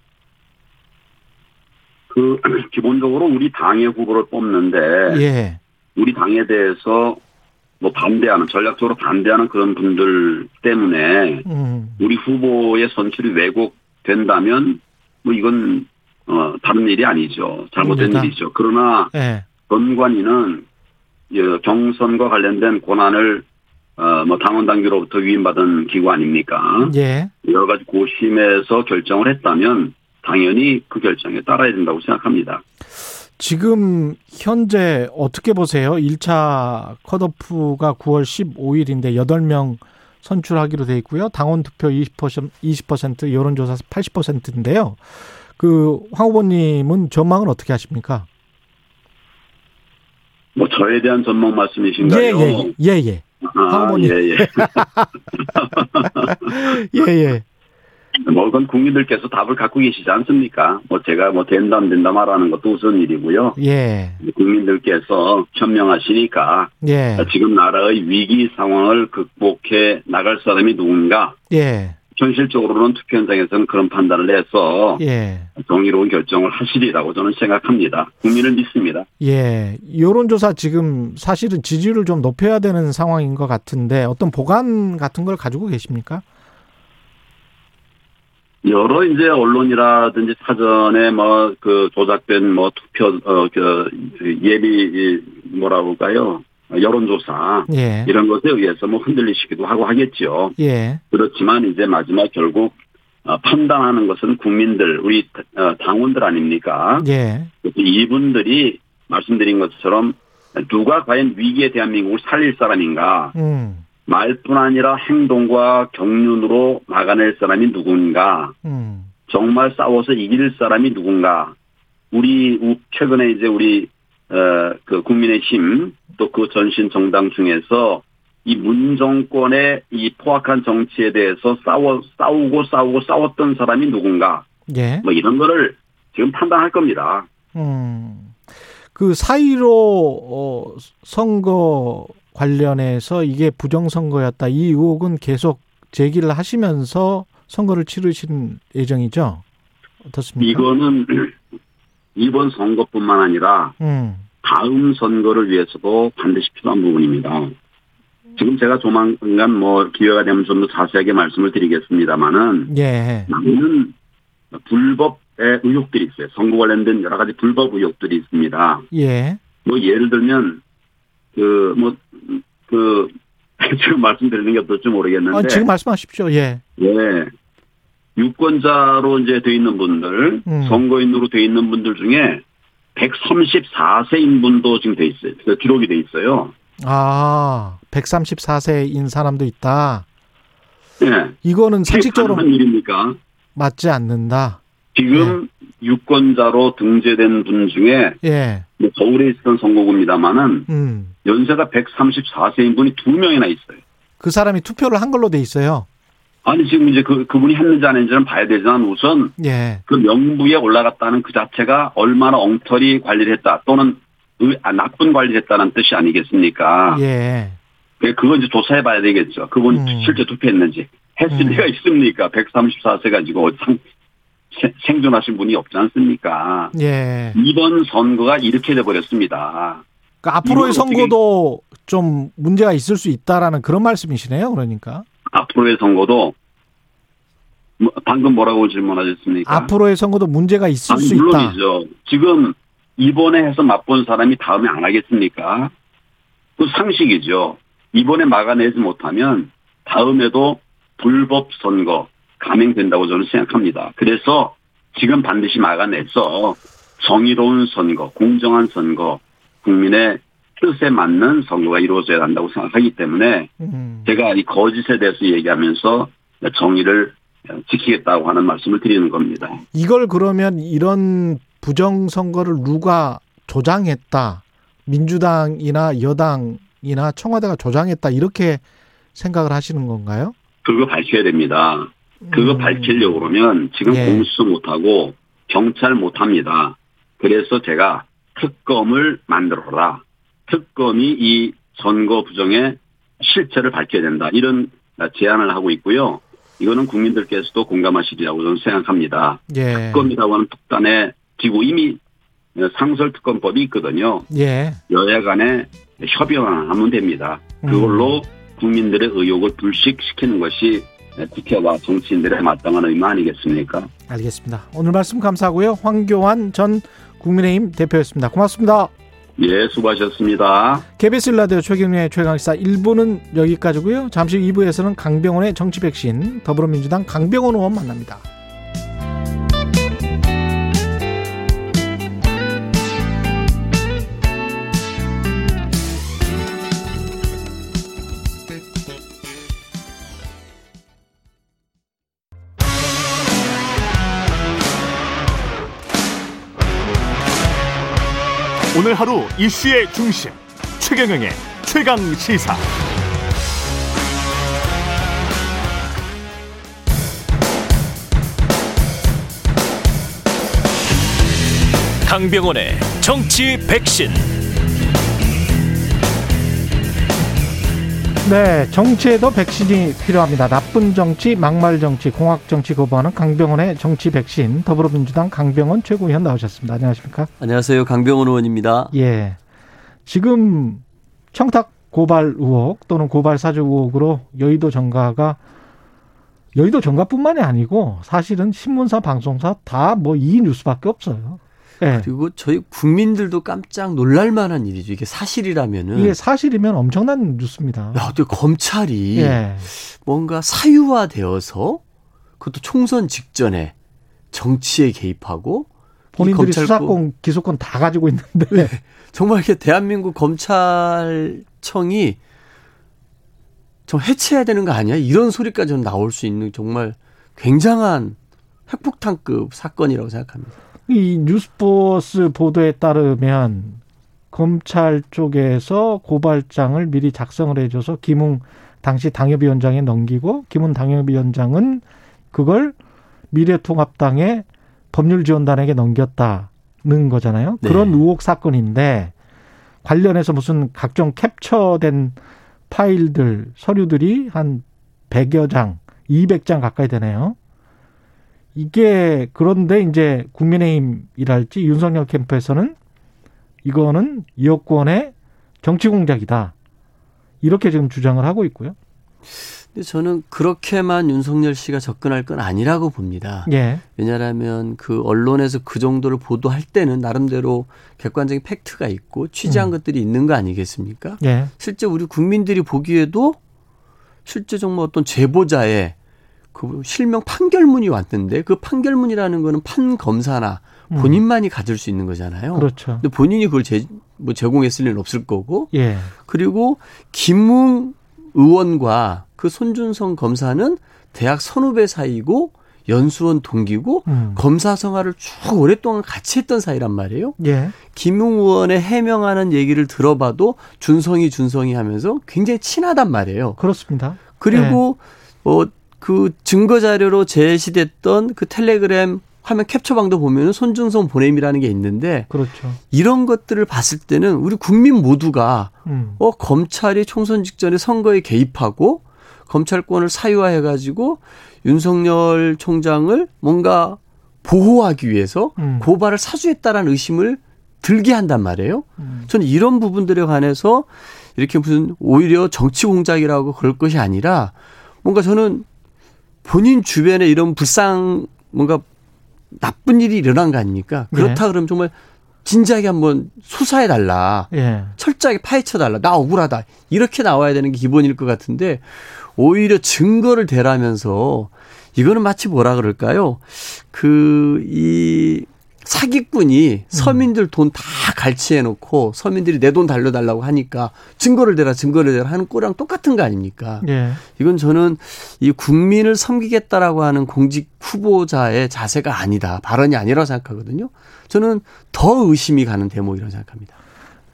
그 기본적으로 우리 당의 후보를 뽑는데 예. 우리 당에 대해서 뭐 반대하는 전략적으로 반대하는 그런 분들 때문에 음. 우리 후보의 선출이 왜곡된다면 뭐 이건 어 다른 일이 아니죠. 잘못된 아닙니다. 일이죠. 그러나 예. 선관위는 예, 경선과 관련된 권한을 어 뭐 당원 당규로부터 위임받은 기구 아닙니까? 예. 여러 가지 고심해서 결정을 했다면 당연히 그 결정에 따라야 된다고 생각합니다. 지금 현재 어떻게 보세요? 1차 컷오프가 9월 15일인데 8명 선출하기로 돼 있고요. 당원 투표 20%, 20% 여론조사 80%인데요. 그 황 후보님은 전망을 어떻게 하십니까? 뭐 저에 대한 전망 말씀이신가요? 예, 예, 예, 예. 아, 황원님. 예, 예. 예, 예. 뭐 그건 국민들께서 답을 갖고 계시지 않습니까? 뭐 제가 뭐 된다 안 된다 말하는 것도 우선 일이고요. 예. 국민들께서 현명하시니까 예. 지금 나라의 위기 상황을 극복해 나갈 사람이 누군가 예. 현실적으로는 투표 현장에서는 그런 판단을 해서 예. 정의로운 결정을 하시리라고 저는 생각합니다. 국민을 믿습니다. 예. 여론조사 지금 사실은 지지율을 좀 높여야 되는 상황인 것 같은데 어떤 보관 같은 걸 가지고 계십니까? 여러 이제 언론이라든지 사전에 뭐 그 조작된 뭐 투표 어그 예비 이 뭐라고 할까요 여론조사 예. 이런 것에 의해서 뭐 흔들리시기도 하고 하겠죠. 예. 그렇지만 이제 마지막 결국 어, 판단하는 것은 국민들 우리 어, 당원들 아닙니까? 예. 이분들이 말씀드린 것처럼 누가 과연 위기에 대한민국을 살릴 사람인가 음. 말뿐 아니라 행동과 경륜으로 막아낼 사람이 누군가, 음. 정말 싸워서 이길 사람이 누군가, 우리 우- 최근에 이제 우리 어, 그 국민의힘 또 그 전신 정당 중에서 이 문정권의 이 포악한 정치에 대해서 싸워 싸우고 싸우고 싸웠던 사람이 누군가 예. 뭐 이런 거를 지금 판단할 겁니다. 음. 그 사이로 어, 선거 관련해서 이게 부정선거였다. 이 의혹은 계속 제기를 하시면서 선거를 치르신 예정이죠? 어떻습니까? 이거는 이번 선거뿐만 아니라 음. 다음 선거를 위해서도 반드시 필요한 부분입니다. 지금 제가 조만간 뭐 기회가 되면 좀 더 자세하게 말씀을 드리겠습니다만은 예. 많은 불법의 의혹들이 있어요. 선거 관련된 여러 가지 불법 의혹들이 있습니다. 예. 뭐 예를 들면 그 뭐그 지금 말씀드리는 게 어떨지 모르겠는데 어, 지금 말씀하십시오. 예. 예. 유권자로 이제 돼 있는 분들, 음. 선거인으로 돼 있는 분들 중에 134세인 분도 지금 돼 있어요. 그 기록이 돼 있어요. 아, 134세인 사람도 있다. 예. 이거는 상식적으로 한 일입니까? 맞지 않는다. 지금 네. 유권자로 등재된 분 중에 예. 뭐 서울에 있었던 선거구입니다만은 음. 연세가 134세인 분이 두 명이나 있어요. 그 사람이 투표를 한 걸로 돼 있어요. 아니 지금 이제 그 그분이 했는지 안 했는지는 봐야 되지만 우선 예. 그 명부에 올라갔다는 그 자체가 얼마나 엉터리 관리를 했다 또는 의- 아, 나쁜 관리를 했다는 뜻이 아니겠습니까? 예. 그- 그거 이제 조사해 봐야 되겠죠. 그분이 음. 실제 투표했는지. 했을 음. 리가 있습니까? 134세 가지고 상, 세- 생존하신 분이 없지 않습니까? 예. 이번 선거가 이렇게 돼 버렸습니다. 그러니까 앞으로의 선거도 좀 문제가 있을 수 있다라는 그런 말씀이시네요. 그러니까 앞으로의 선거도 뭐, 방금 뭐라고 질문하셨습니까? 앞으로의 선거도 문제가 있을 아니, 수 있다. 물론이죠. 지금 이번에 해서 맛본 사람이 다음에 안 하겠습니까? 그 상식이죠. 이번에 막아내지 못하면 다음에도 불법 선거 감행된다고 저는 생각합니다. 그래서 지금 반드시 막아내서 정의로운 선거, 공정한 선거, 국민의 뜻에 맞는 선거가 이루어져야 한다고 생각하기 때문에 음. 제가 이 거짓에 대해서 얘기하면서 정의를 지키겠다고 하는 말씀을 드리는 겁니다. 이걸 그러면 이런 부정 선거를 누가 조장했다. 민주당이나 여당이나 청와대가 조장했다. 이렇게 생각을 하시는 건가요? 그거 밝혀야 됩니다. 그거 음. 밝히려고 그러면 지금 예. 공수처 못하고 경찰 못합니다. 그래서 제가 특검을 만들어라. 특검이 이 선거 부정의 실체를 밝혀야 된다. 이런 제안을 하고 있고요. 이거는 국민들께서도 공감하시리라고 저는 생각합니다. 예. 특검이라고 하는 특단의 기구 이미 상설특검법이 있거든요. 예. 여야 간에 협의만 하면 됩니다. 그걸로 국민들의 의혹을 불식시키는 것이 국회와 정치인들의 마땅한 의무 아니겠습니까? 알겠습니다. 오늘 말씀 감사하고요. 황교안 전 국민의힘 대표였습니다. 고맙습니다. 예, 수고하셨습니다. KBS 라디오 최경련의 최강시사 1부는 여기까지고요. 잠시 후 2부에서는 강병원의 정치 백신 더불어민주당 강병원 의원 만납니다. 오늘 하루 이슈의 중심 최경영의 최강 시사. 강병원의 정치 백신. 네, 정치에도 백신이 필요합니다. 나쁜 정치, 막말 정치, 공학 정치 거부하는 강병원의 정치 백신 더불어민주당 강병원 최고위원 나오셨습니다. 안녕하십니까? 안녕하세요. 강병원 의원입니다. 예. 지금 청탁 고발 의혹 또는 고발 사주 의혹으로 여의도 정가가 여의도 정가뿐만이 아니고 사실은 신문사, 방송사 다 뭐 이 뉴스밖에 없어요. 예. 그리고 저희 국민들도 깜짝 놀랄 만한 일이죠. 이게 사실이라면은. 이게 사실이면 엄청난 뉴스입니다. 야, 어떻게 검찰이 예. 뭔가 사유화되어서 그것도 총선 직전에 정치에 개입하고 이 본인들이 수사권, 기소권 다 가지고 있는데 정말 이게 대한민국 검찰청이 좀 해체해야 되는 거 아니야? 이런 소리까지 나올 수 있는 정말 굉장한 핵폭탄급 사건이라고 생각합니다. 이 뉴스포스 보도에 따르면 검찰 쪽에서 고발장을 미리 작성을 해줘서 김웅 당시 당협위원장에 넘기고 김웅 당협위원장은 그걸 미래통합당의 법률지원단에게 넘겼다는 거잖아요. 네. 그런 의혹 사건인데 관련해서 무슨 각종 캡처된 파일들, 서류들이 한 100여 장, 200장 가까이 되네요. 이게 그런데 이제 국민의힘이랄지 윤석열 캠프에서는 이거는 이 여권의 정치 공작이다. 이렇게 지금 주장을 하고 있고요. 근데 저는 그렇게만 윤석열 씨가 접근할 건 아니라고 봅니다. 예. 왜냐하면 그 언론에서 그 정도를 보도할 때는 나름대로 객관적인 팩트가 있고 취재한 음. 것들이 있는 거 아니겠습니까? 예. 실제 우리 국민들이 보기에도 실제 정말 어떤 제보자의 그 실명 판결문이 왔는데 그 판결문이라는 거는 판 검사나 음. 본인만이 가질 수 있는 거잖아요. 그렇죠. 근데 본인이 그걸 제, 뭐 제공했을 리는 없을 거고 예. 그리고 김웅 의원과 그 손준성 검사는 대학 선후배 사이고 연수원 동기고 음. 검사 생활을 쭉 오랫동안 같이 했던 사이란 말이에요. 예. 김웅 의원의 해명하는 얘기를 들어봐도 준성이 준성이 하면서 굉장히 친하단 말이에요. 그렇습니다. 그리고 어 그 증거 자료로 제시됐던 그 텔레그램 화면 캡처방도 보면은 손준성 보냄이라는 게 있는데 그렇죠. 이런 것들을 봤을 때는 우리 국민 모두가 음. 어 검찰이 총선 직전에 선거에 개입하고 검찰권을 사유화해 가지고 윤석열 총장을 뭔가 보호하기 위해서 음. 고발을 사주했다라는 의심을 들게 한단 말이에요. 음. 저는 이런 부분들에 관해서 이렇게 무슨 오히려 정치 공작이라고 그럴 것이 아니라 뭔가 저는 본인 주변에 이런 불상 뭔가 나쁜 일이 일어난 거 아닙니까? 네. 그렇다 그러면 정말 진지하게 한번 수사해 달라. 예. 철저하게 파헤쳐 달라. 나 억울하다. 이렇게 나와야 되는 게 기본일 것 같은데 오히려 증거를 대라면서 이거는 마치 뭐라 그럴까요? 그 이 사기꾼이 서민들 돈 다 갈취해 놓고 서민들이 내 돈 달려달라고 하니까 증거를 대라 증거를 대라 하는 꼴랑 똑같은 거 아닙니까? 예. 이건 저는 이 국민을 섬기겠다라고 하는 공직 후보자의 자세가 아니다. 발언이 아니라고 생각하거든요. 저는 더 의심이 가는 대목이라고 생각합니다.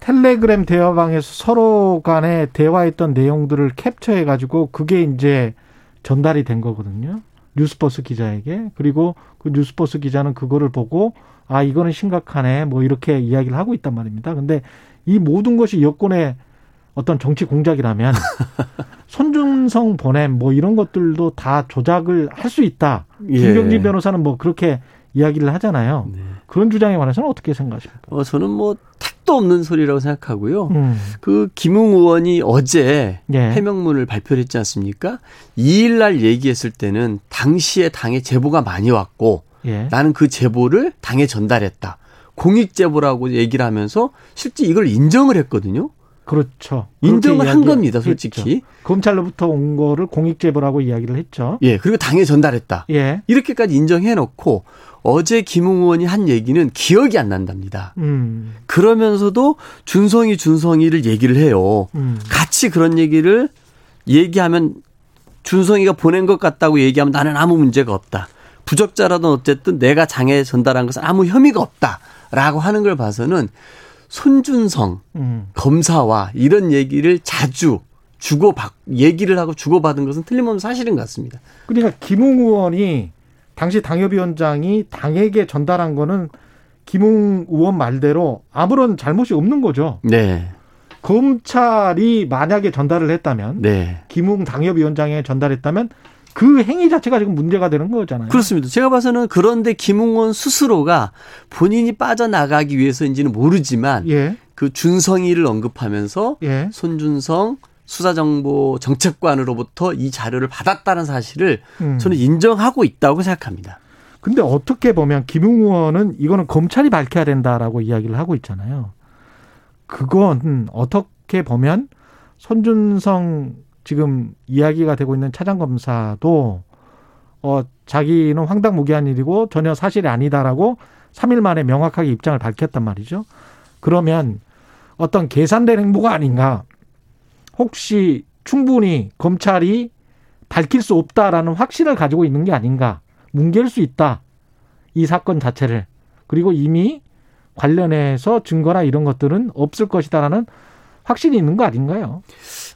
텔레그램 대화방에서 서로 간에 대화했던 내용들을 캡처해 가지고 그게 이제 전달이 된 거거든요. 뉴스버스 기자에게. 그리고 그 뉴스버스 기자는 그거를 보고 아, 이거는 심각하네. 뭐 이렇게 이야기를 하고 있단 말입니다. 근데 이 모든 것이 여권의 어떤 정치 공작이라면 손준성 보냄 뭐 이런 것들도 다 조작을 할 수 있다. 예. 김경진 변호사는 뭐 그렇게 이야기를 하잖아요. 네. 그런 주장에 관해서는 어떻게 생각하십니까? 어, 저는 뭐 택도 없는 소리라고 생각하고요. 음. 그 김웅 의원이 어제 예. 해명문을 발표를 했지 않습니까? 2일 날 얘기했을 때는 당시에 당에 제보가 많이 왔고 예. 나는 그 제보를 당에 전달했다. 공익 제보라고 얘기를 하면서 실제 이걸 인정을 했거든요. 그렇죠. 인정을 한 겁니다, 했죠. 솔직히. 검찰로부터 온 거를 공익 제보라고 이야기를 했죠. 예, 그리고 당에 전달했다. 예. 이렇게까지 인정해 놓고 어제 김웅 의원이 한 얘기는 기억이 안 난답니다. 음. 그러면서도 준성이 준성이를 얘기를 해요. 음. 같이 그런 얘기를 얘기하면 준성이가 보낸 것 같다고 얘기하면 나는 아무 문제가 없다. 부적자라도 어쨌든 내가 장에 전달한 것은 아무 혐의가 없다라고 하는 걸 봐서는 손준성 음. 검사와 이런 얘기를 자주 주고 받 얘기를 하고 주고 받은 것은 틀림없는 사실인 것 같습니다. 그러니까 김웅 의원이 당시 당협위원장이 당에게 전달한 거는 김웅 의원 말대로 아무런 잘못이 없는 거죠. 네, 검찰이 만약에 전달을 했다면 네. 김웅 당협위원장에 전달했다면 그 행위 자체가 지금 문제가 되는 거잖아요. 그렇습니다. 제가 봐서는 그런데 김웅원 스스로가 본인이 빠져나가기 위해서인지는 모르지만 예. 그 준성이를 언급하면서 예. 손준성 수사정보 정책관으로부터 이 자료를 받았다는 사실을 음. 저는 인정하고 있다고 생각합니다. 근데 어떻게 보면 김웅 의원은 이거는 검찰이 밝혀야 된다라고 이야기를 하고 있잖아요. 그건 어떻게 보면 손준성 지금 이야기가 되고 있는 차장 검사도 어 자기는 황당무계한 일이고 전혀 사실이 아니다라고 3일 만에 명확하게 입장을 밝혔단 말이죠. 그러면 어떤 계산된 행보가 아닌가? 혹시 충분히 검찰이 밝힐 수 없다라는 확신을 가지고 있는 게 아닌가. 뭉갤 수 있다. 이 사건 자체를. 그리고 이미 관련해서 증거나 이런 것들은 없을 것이다라는 확신이 있는 거 아닌가요?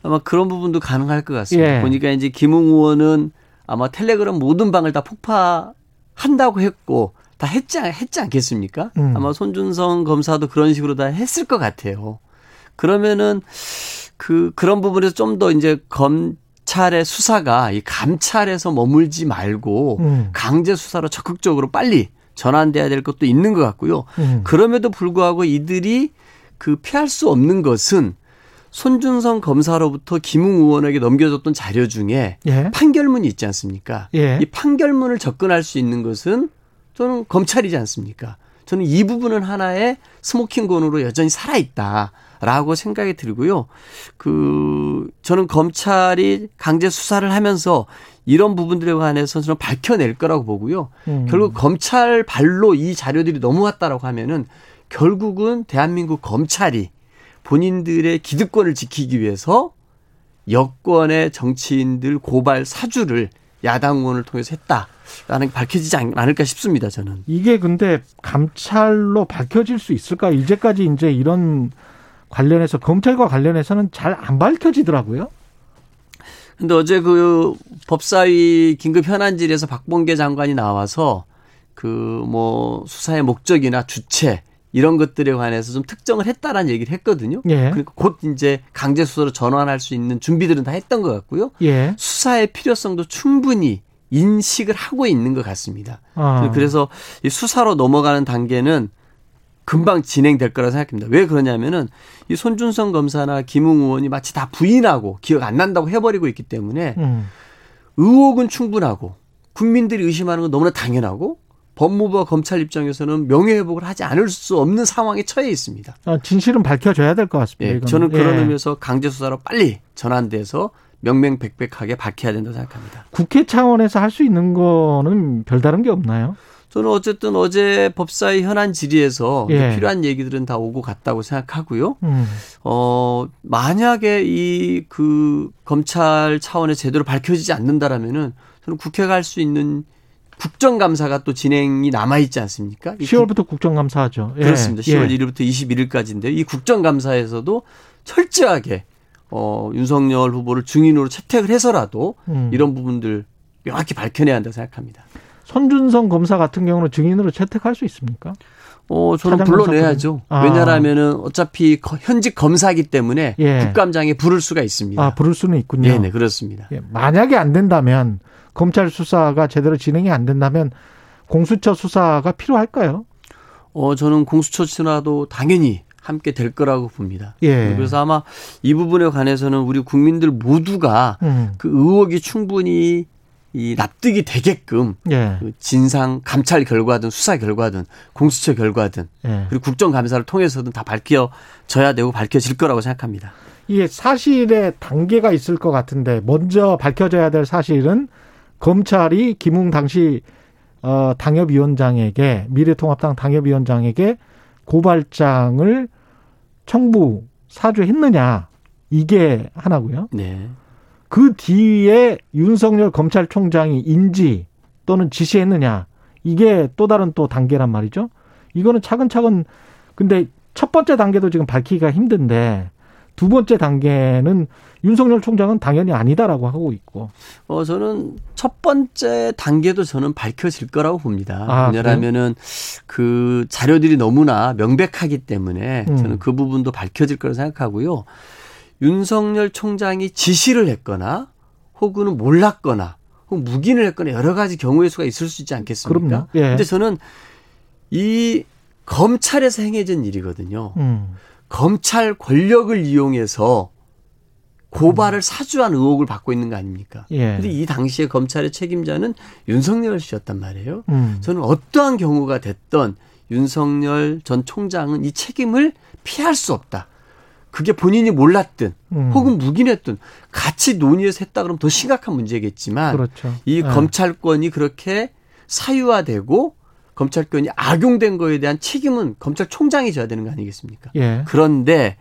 아마 그런 부분도 가능할 것 같습니다. 예. 보니까 이제 김웅 의원은 아마 텔레그램 모든 방을 다 폭파한다고 했고 다 했지, 않- 했지 않겠습니까? 음. 아마 손준성 검사도 그런 식으로 다 했을 것 같아요. 그러면은 그 그런 부분에서 좀 더 이제 검찰의 수사가 이 감찰에서 머물지 말고 음. 강제 수사로 적극적으로 빨리 전환돼야 될 것도 있는 것 같고요. 음. 그럼에도 불구하고 이들이 그 피할 수 없는 것은 손준성 검사로부터 김웅 의원에게 넘겨줬던 자료 중에 예. 판결문이 있지 않습니까? 예. 이 판결문을 접근할 수 있는 것은 저는 검찰이지 않습니까? 저는 이 부분은 하나의 스모킹건으로 여전히 살아있다라고 생각이 들고요. 그, 저는 검찰이 강제 수사를 하면서 이런 부분들에 관해서 저는 밝혀낼 거라고 보고요. 음. 결국 검찰 발로 이 자료들이 넘어왔다라고 하면은 결국은 대한민국 검찰이 본인들의 기득권을 지키기 위해서 여권의 정치인들 고발 사주를 야당 의원을 통해서 했다라는 게 밝혀지지 않- 않을까 싶습니다. 저는. 이게 근데 감찰로 밝혀질 수 있을까? 이제까지 이제 이런 관련해서 검찰과 관련해서는 잘 안 밝혀지더라고요. 근데 어제 그 법사위 긴급 현안질에서 박봉계 장관이 나와서 그 뭐 수사의 목적이나 주체 이런 것들에 관해서 좀 특정을 했다라는 얘기를 했거든요. 예. 그러니까 곧 이제 강제 수사로 전환할 수 있는 준비들은 다 했던 것 같고요. 예. 수사의 필요성도 충분히 인식을 하고 있는 것 같습니다. 아. 그래서 이 수사로 넘어가는 단계는 금방 진행될 거라 생각합니다. 왜 그러냐면은 이 손준성 검사나 김웅 의원이 마치 다 부인하고 기억 안 난다고 해버리고 있기 때문에 음. 의혹은 충분하고 국민들이 의심하는 건 너무나 당연하고 법무부와 검찰 입장에서는 명예회복을 하지 않을 수 없는 상황에 처해 있습니다. 어, 진실은 밝혀져야 될 것 같습니다. 예. 저는 그런 예. 의미에서 강제 수사로 빨리 전환돼서 명명백백하게 밝혀야 된다고 생각합니다. 국회 차원에서 할 수 있는 거는 별다른 게 없나요? 저는 어쨌든 어제 법사위 현안 질의에서 예. 필요한 얘기들은 다 오고 갔다고 생각하고요. 음. 어, 만약에 이 그 검찰 차원의 제대로 밝혀지지 않는다라면은 저는 국회가 할 수 있는 국정감사가 또 진행이 남아있지 않습니까? 이 10월부터 국정감사하죠. 예. 그렇습니다. 10월 예. 1일부터 21일까지인데 이 국정감사에서도 철저하게 어, 윤석열 후보를 증인으로 채택을 해서라도 음. 이런 부분들 명확히 밝혀내야 한다고 생각합니다. 손준성 검사 같은 경우는 증인으로 채택할 수 있습니까? 어, 저는 불러내야죠. 아. 왜냐하면은 어차피 거- 현직 검사이기 때문에 예. 국감장에 부를 수가 있습니다. 아, 부를 수는 있군요. 네, 네, 그렇습니다. 예, 만약에 안 된다면 검찰 수사가 제대로 진행이 안 된다면 공수처 수사가 필요할까요? 어, 저는 공수처 수사도 당연히 함께 될 거라고 봅니다. 예. 그래서 아마 이 부분에 관해서는 우리 국민들 모두가 음. 그 의혹이 충분히 이 납득이 되게끔 예. 그 진상 감찰 결과든 수사 결과든 공수처 결과든 예. 그리고 국정감사를 통해서든 다 밝혀져야 되고 밝혀질 거라고 생각합니다. 이게 사실의 단계가 있을 것 같은데 먼저 밝혀져야 될 사실은 검찰이 김웅 당시 어, 당협위원장에게 미래통합당 당협위원장에게 고발장을 청부 사주했느냐 이게 하나고요. 네. 그 뒤에 윤석열 검찰총장이 인지 또는 지시했느냐 이게 또 다른 또 단계란 말이죠. 이거는 차근차근 근데 첫 번째 단계도 지금 밝히기가 힘든데 두 번째 단계는 윤석열 총장은 당연히 아니다라고 하고 있고 어, 저는 첫 번째 단계도 저는 밝혀질 거라고 봅니다. 아, 왜냐하면은 그 자료들이 너무나 명백하기 때문에 음. 저는 그 부분도 밝혀질 거라고 생각하고요. 윤석열 총장이 지시를 했거나 혹은 몰랐거나 혹은 묵인을 했거나 여러 가지 경우의 수가 있을 수 있지 않겠습니까? 그럼요. 예. 근데 저는 이 검찰에서 행해진 일이거든요. 음. 검찰 권력을 이용해서 고발을 사주한 의혹을 받고 있는 거 아닙니까? 예. 근데 이 당시에 검찰의 책임자는 윤석열 씨였단 말이에요. 음. 저는 어떠한 경우가 됐던 윤석열 전 총장은 이 책임을 피할 수 없다. 그게 본인이 몰랐든 음. 혹은 묵인했든 같이 논의해서 했다 그러면 더 심각한 문제겠지만 그렇죠. 이 예. 검찰권이 그렇게 사유화되고 검찰권이 악용된 거에 대한 책임은 검찰총장이 져야 되는 거 아니겠습니까? 예. 그런데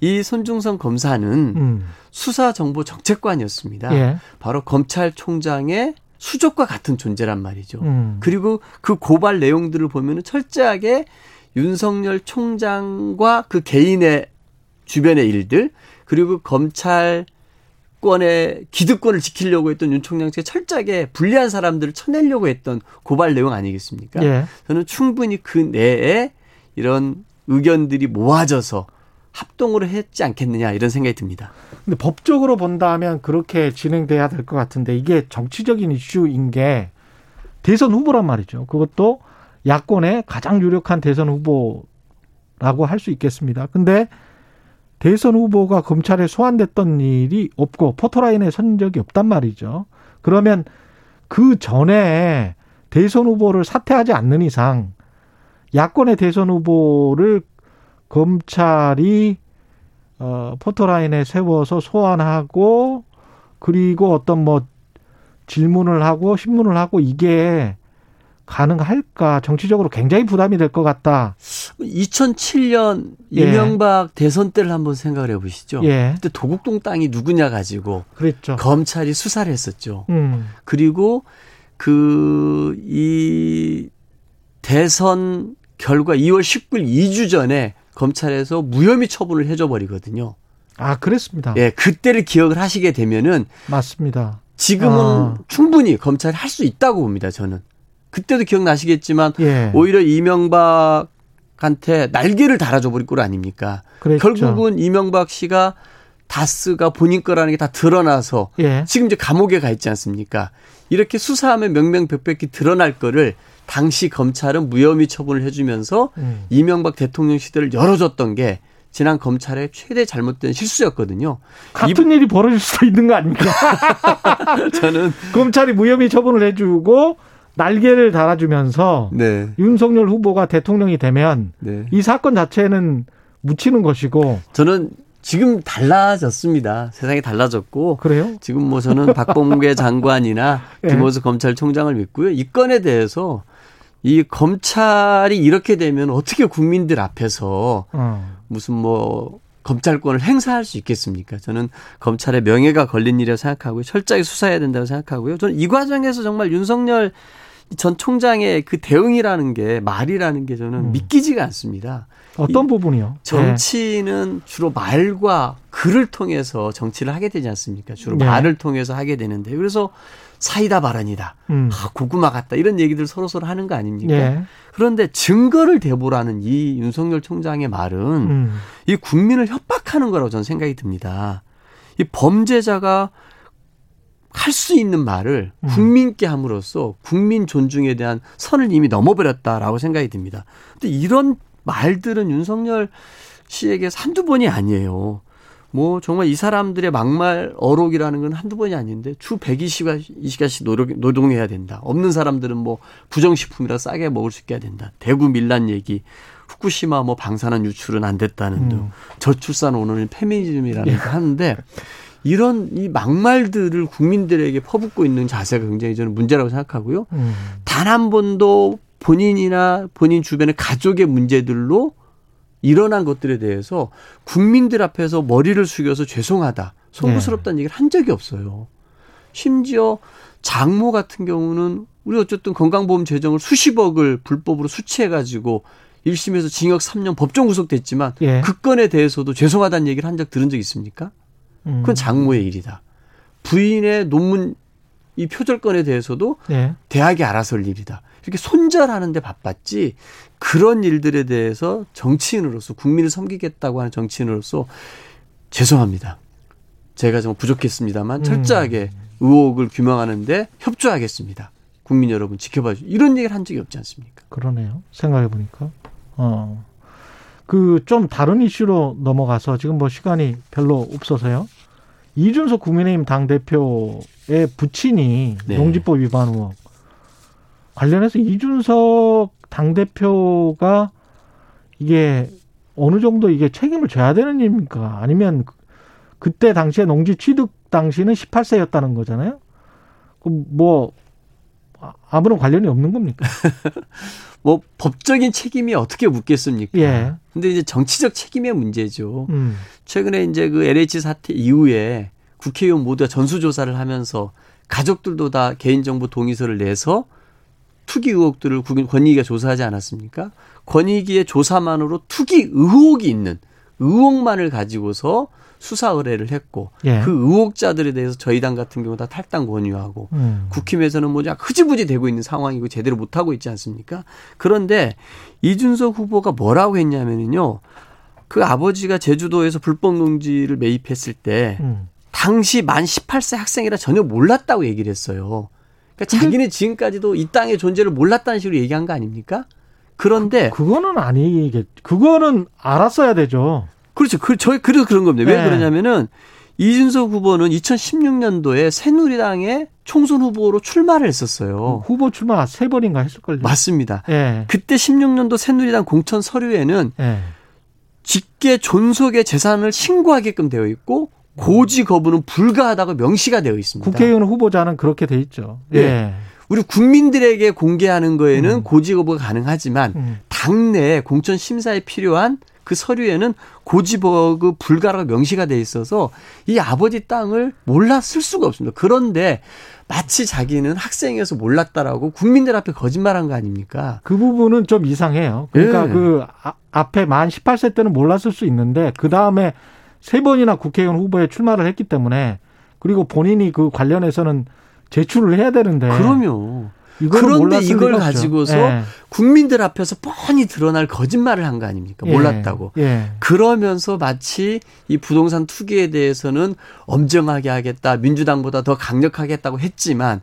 이 손중성 검사는 음. 수사정보정책관이었습니다. 예. 바로 검찰총장의 수족과 같은 존재란 말이죠. 음. 그리고 그 고발 내용들을 보면은 철저하게 윤석열 총장과 그 개인의 주변의 일들 그리고 검찰 권의 기득권을 지키려고 했던 윤 총장 측에 철저하게 불리한 사람들을 쳐내려고 했던 고발 내용 아니겠습니까? 예. 저는 충분히 그 내에 이런 의견들이 모아져서 합동으로 했지 않겠느냐 이런 생각이 듭니다. 근데 법적으로 본다면 그렇게 진행돼야 될 것 같은데 이게 정치적인 이슈인 게 대선 후보란 말이죠. 그것도 야권의 가장 유력한 대선 후보라고 할 수 있겠습니다. 근데 대선 후보가 검찰에 소환됐던 일이 없고 포토라인에 선 적이 없단 말이죠. 그러면 그 전에 대선 후보를 사퇴하지 않는 이상 야권의 대선 후보를 검찰이 어 포토라인에 세워서 소환하고 그리고 어떤 뭐 질문을 하고 신문을 하고 이게 가능할까 정치적으로 굉장히 부담이 될 것 같다. 2007년 예. 이명박 대선 때를 한번 생각을 해보시죠. 예, 그때 도곡동 땅이 누구냐 가지고 그랬죠. 검찰이 수사를 했었죠. 음, 그리고 그 이 대선 결과 2월 19일 2주 전에 검찰에서 무혐의 처분을 해줘 버리거든요. 아 그랬습니다. 예, 그때를 기억을 하시게 되면은 맞습니다. 지금은 아. 충분히 검찰이 할 수 있다고 봅니다. 저는 그때도 기억나시겠지만 예, 오히려 이명박 한테 날개를 달아줘 버릴 꼴 아닙니까? 그랬죠. 결국은 이명박 씨가 다스가 본인 거라는 게 다 드러나서 예, 지금 이제 감옥에 가 있지 않습니까? 이렇게 수사하면 명명백백히 드러날 거를 당시 검찰은 무혐의 처분을 해주면서 음. 이명박 대통령 시대를 열어줬던 게 지난 검찰의 최대 잘못된 실수였거든요. 같은 일이 벌어질 수도 있는 거 아닙니까? 저는 검찰이 무혐의 처분을 해주고 날개를 달아주면서 네, 윤석열 후보가 대통령이 되면 네. 이 사건 자체는 묻히는 것이고 저는 지금 달라졌습니다. 세상이 달라졌고 그래요? 지금 뭐 저는 박범계 장관이나 예. 김호수 검찰총장을 믿고요. 이 건에 대해서 이 검찰이 이렇게 되면 어떻게 국민들 앞에서 어. 무슨 뭐 검찰권을 행사할 수 있겠습니까? 저는 검찰의 명예가 걸린 일이라고 생각하고요. 철저하게 수사해야 된다고 생각하고요. 저는 이 과정에서 정말 윤석열 전 총장의 그 대응이라는 게 말이라는 게 저는 음. 믿기지가 않습니다. 어떤 부분이요? 정치는 주로 말과 글을 통해서 정치를 하게 되지 않습니까? 주로 네. 말을 통해서 하게 되는데 그래서 사이다 발언이다. 예. 음. 아, 고구마 같다. 이런 얘기들 서로 서로 하는 거 아닙니까? 예. 그런데 증거를 대보라는 이 윤석열 총장의 말은 음. 이 국민을 협박하는 거라고 저는 생각이 듭니다. 이 범죄자가 할 수 있는 말을 음. 국민께 함으로써 국민 존중에 대한 선을 이미 넘어버렸다라고 생각이 듭니다. 근데 이런 말들은 윤석열 씨에게 한두 번이 아니에요. 뭐 정말 이 사람들의 막말 어록이라는 건 한두 번이 아닌데 주 120시간씩 노력, 노동해야 된다. 없는 사람들은 뭐 부정식품이라 싸게 먹을 수 있게 해야 된다. 대구 밀란 얘기, 후쿠시마 뭐 방사능 유출은 안 됐다는 등 음. 저출산 오는 페미니즘이라는 예. 거 하는데 이런 이 막말들을 국민들에게 퍼붓고 있는 자세가 굉장히 저는 문제라고 생각하고요. 음. 단한 번도 본인이나 본인 주변의 가족의 문제들로 일어난 것들에 대해서 국민들 앞에서 머리를 숙여서 죄송하다, 송구스럽다는 얘기를 한 적이 없어요. 심지어 장모 같은 경우는 우리 어쨌든 건강보험 재정을 수십억을 불법으로 수취해가지고 1심에서 징역 3년 법정 구속됐지만 예. 그 건에 대해서도 죄송하다는 얘기를 한 적 들은 적 있습니까? 음. 그건 장모의 일이다. 부인의 논문 이 표절건에 대해서도 예. 대학이 알아서 할 일이다. 이렇게 손절하는데 바빴지 그런 일들에 대해서 정치인으로서 국민을 섬기겠다고 하는 정치인으로서 죄송합니다. 제가 좀 부족했습니다만 음. 철저하게 의혹을 규명하는데 협조하겠습니다. 국민 여러분 지켜봐 주세요. 이런 얘기를 한 적이 없지 않습니까? 그러네요. 생각해 보니까. 어. 그 좀 다른 이슈로 넘어가서 지금 뭐 시간이 별로 없어서요. 이준석 국민의힘 당 대표의 부친이 네. 농지법 위반 의혹 관련해서 이준석 당 대표가 이게 어느 정도 이게 책임을 져야 되는 일입니까? 아니면 그- 그때 당시에 농지 취득 당시는 18세였다는 거잖아요. 그뭐 아무런 관련이 없는 겁니까? 뭐 법적인 책임이 어떻게 묻겠습니까? 예. 근데 이제 정치적 책임의 문제죠. 음. 최근에 이제 그 LH 사태 이후에 국회의원 모두가 전수조사를 하면서 가족들도 다 개인정보 동의서를 내서 투기 의혹들을 권익위가 조사하지 않았습니까? 권익위의 조사만으로 투기 의혹이 있는 의혹만을 가지고서 수사 의뢰를 했고 예. 그 의혹자들에 대해서 저희 당 같은 경우 다 탈당 권유하고 음. 국힘에서는 뭐냐 흐지부지 되고 있는 상황이고 제대로 못 하고 있지 않습니까? 그런데 이준석 후보가 뭐라고 했냐면요. 그 아버지가 제주도에서 불법 농지를 매입했을 때 음. 당시 만 18세 학생이라 전혀 몰랐다고 얘기를 했어요. 그러니까 자기는 지금까지도 이 땅의 존재를 몰랐다는 식으로 얘기한 거 아닙니까? 그런데 그 거는 아니겠. 그거는 알았어야 되죠. 그렇죠. 그, 저, 그래서 그런 겁니다. 왜 네. 그러냐면은 이준석 후보는 2016년도에 새누리당의 총선 후보로 출마를 했었어요. 후보 출마 세 번인가 했을걸요. 맞습니다. 예. 그때 16년도 새누리당 공천 서류에는 예. 직계 존속의 재산을 신고하게끔 되어 있고 고지 거부는 불가하다고 명시가 되어 있습니다. 국회의원 후보자는 그렇게 돼 있죠. 예. 예. 우리 국민들에게 공개하는 거에는 음. 고지 거부가 가능하지만 음. 당내 공천 심사에 필요한 그 서류에는 고지버그 불가라고 명시가 돼 있어서 이 아버지 땅을 몰랐을 수가 없습니다. 그런데 마치 자기는 학생이어서 몰랐다라고 국민들 앞에 거짓말한 거 아닙니까? 그 부분은 좀 이상해요. 그러니까 예. 그 아- 앞에 만 18세 때는 몰랐을 수 있는데 그 다음에 세 번이나 국회의원 후보에 출마를 했기 때문에 그리고 본인이 그 관련해서는 제출을 해야 되는데 그럼요. 그런데 이걸. 가지고서 예. 국민들 앞에서 뻔히 드러날 거짓말을 한 거 아닙니까? 몰랐다고. 예. 예. 그러면서 마치 이 부동산 투기에 대해서는 엄정하게 하겠다, 민주당보다 더 강력하게 했다고 했지만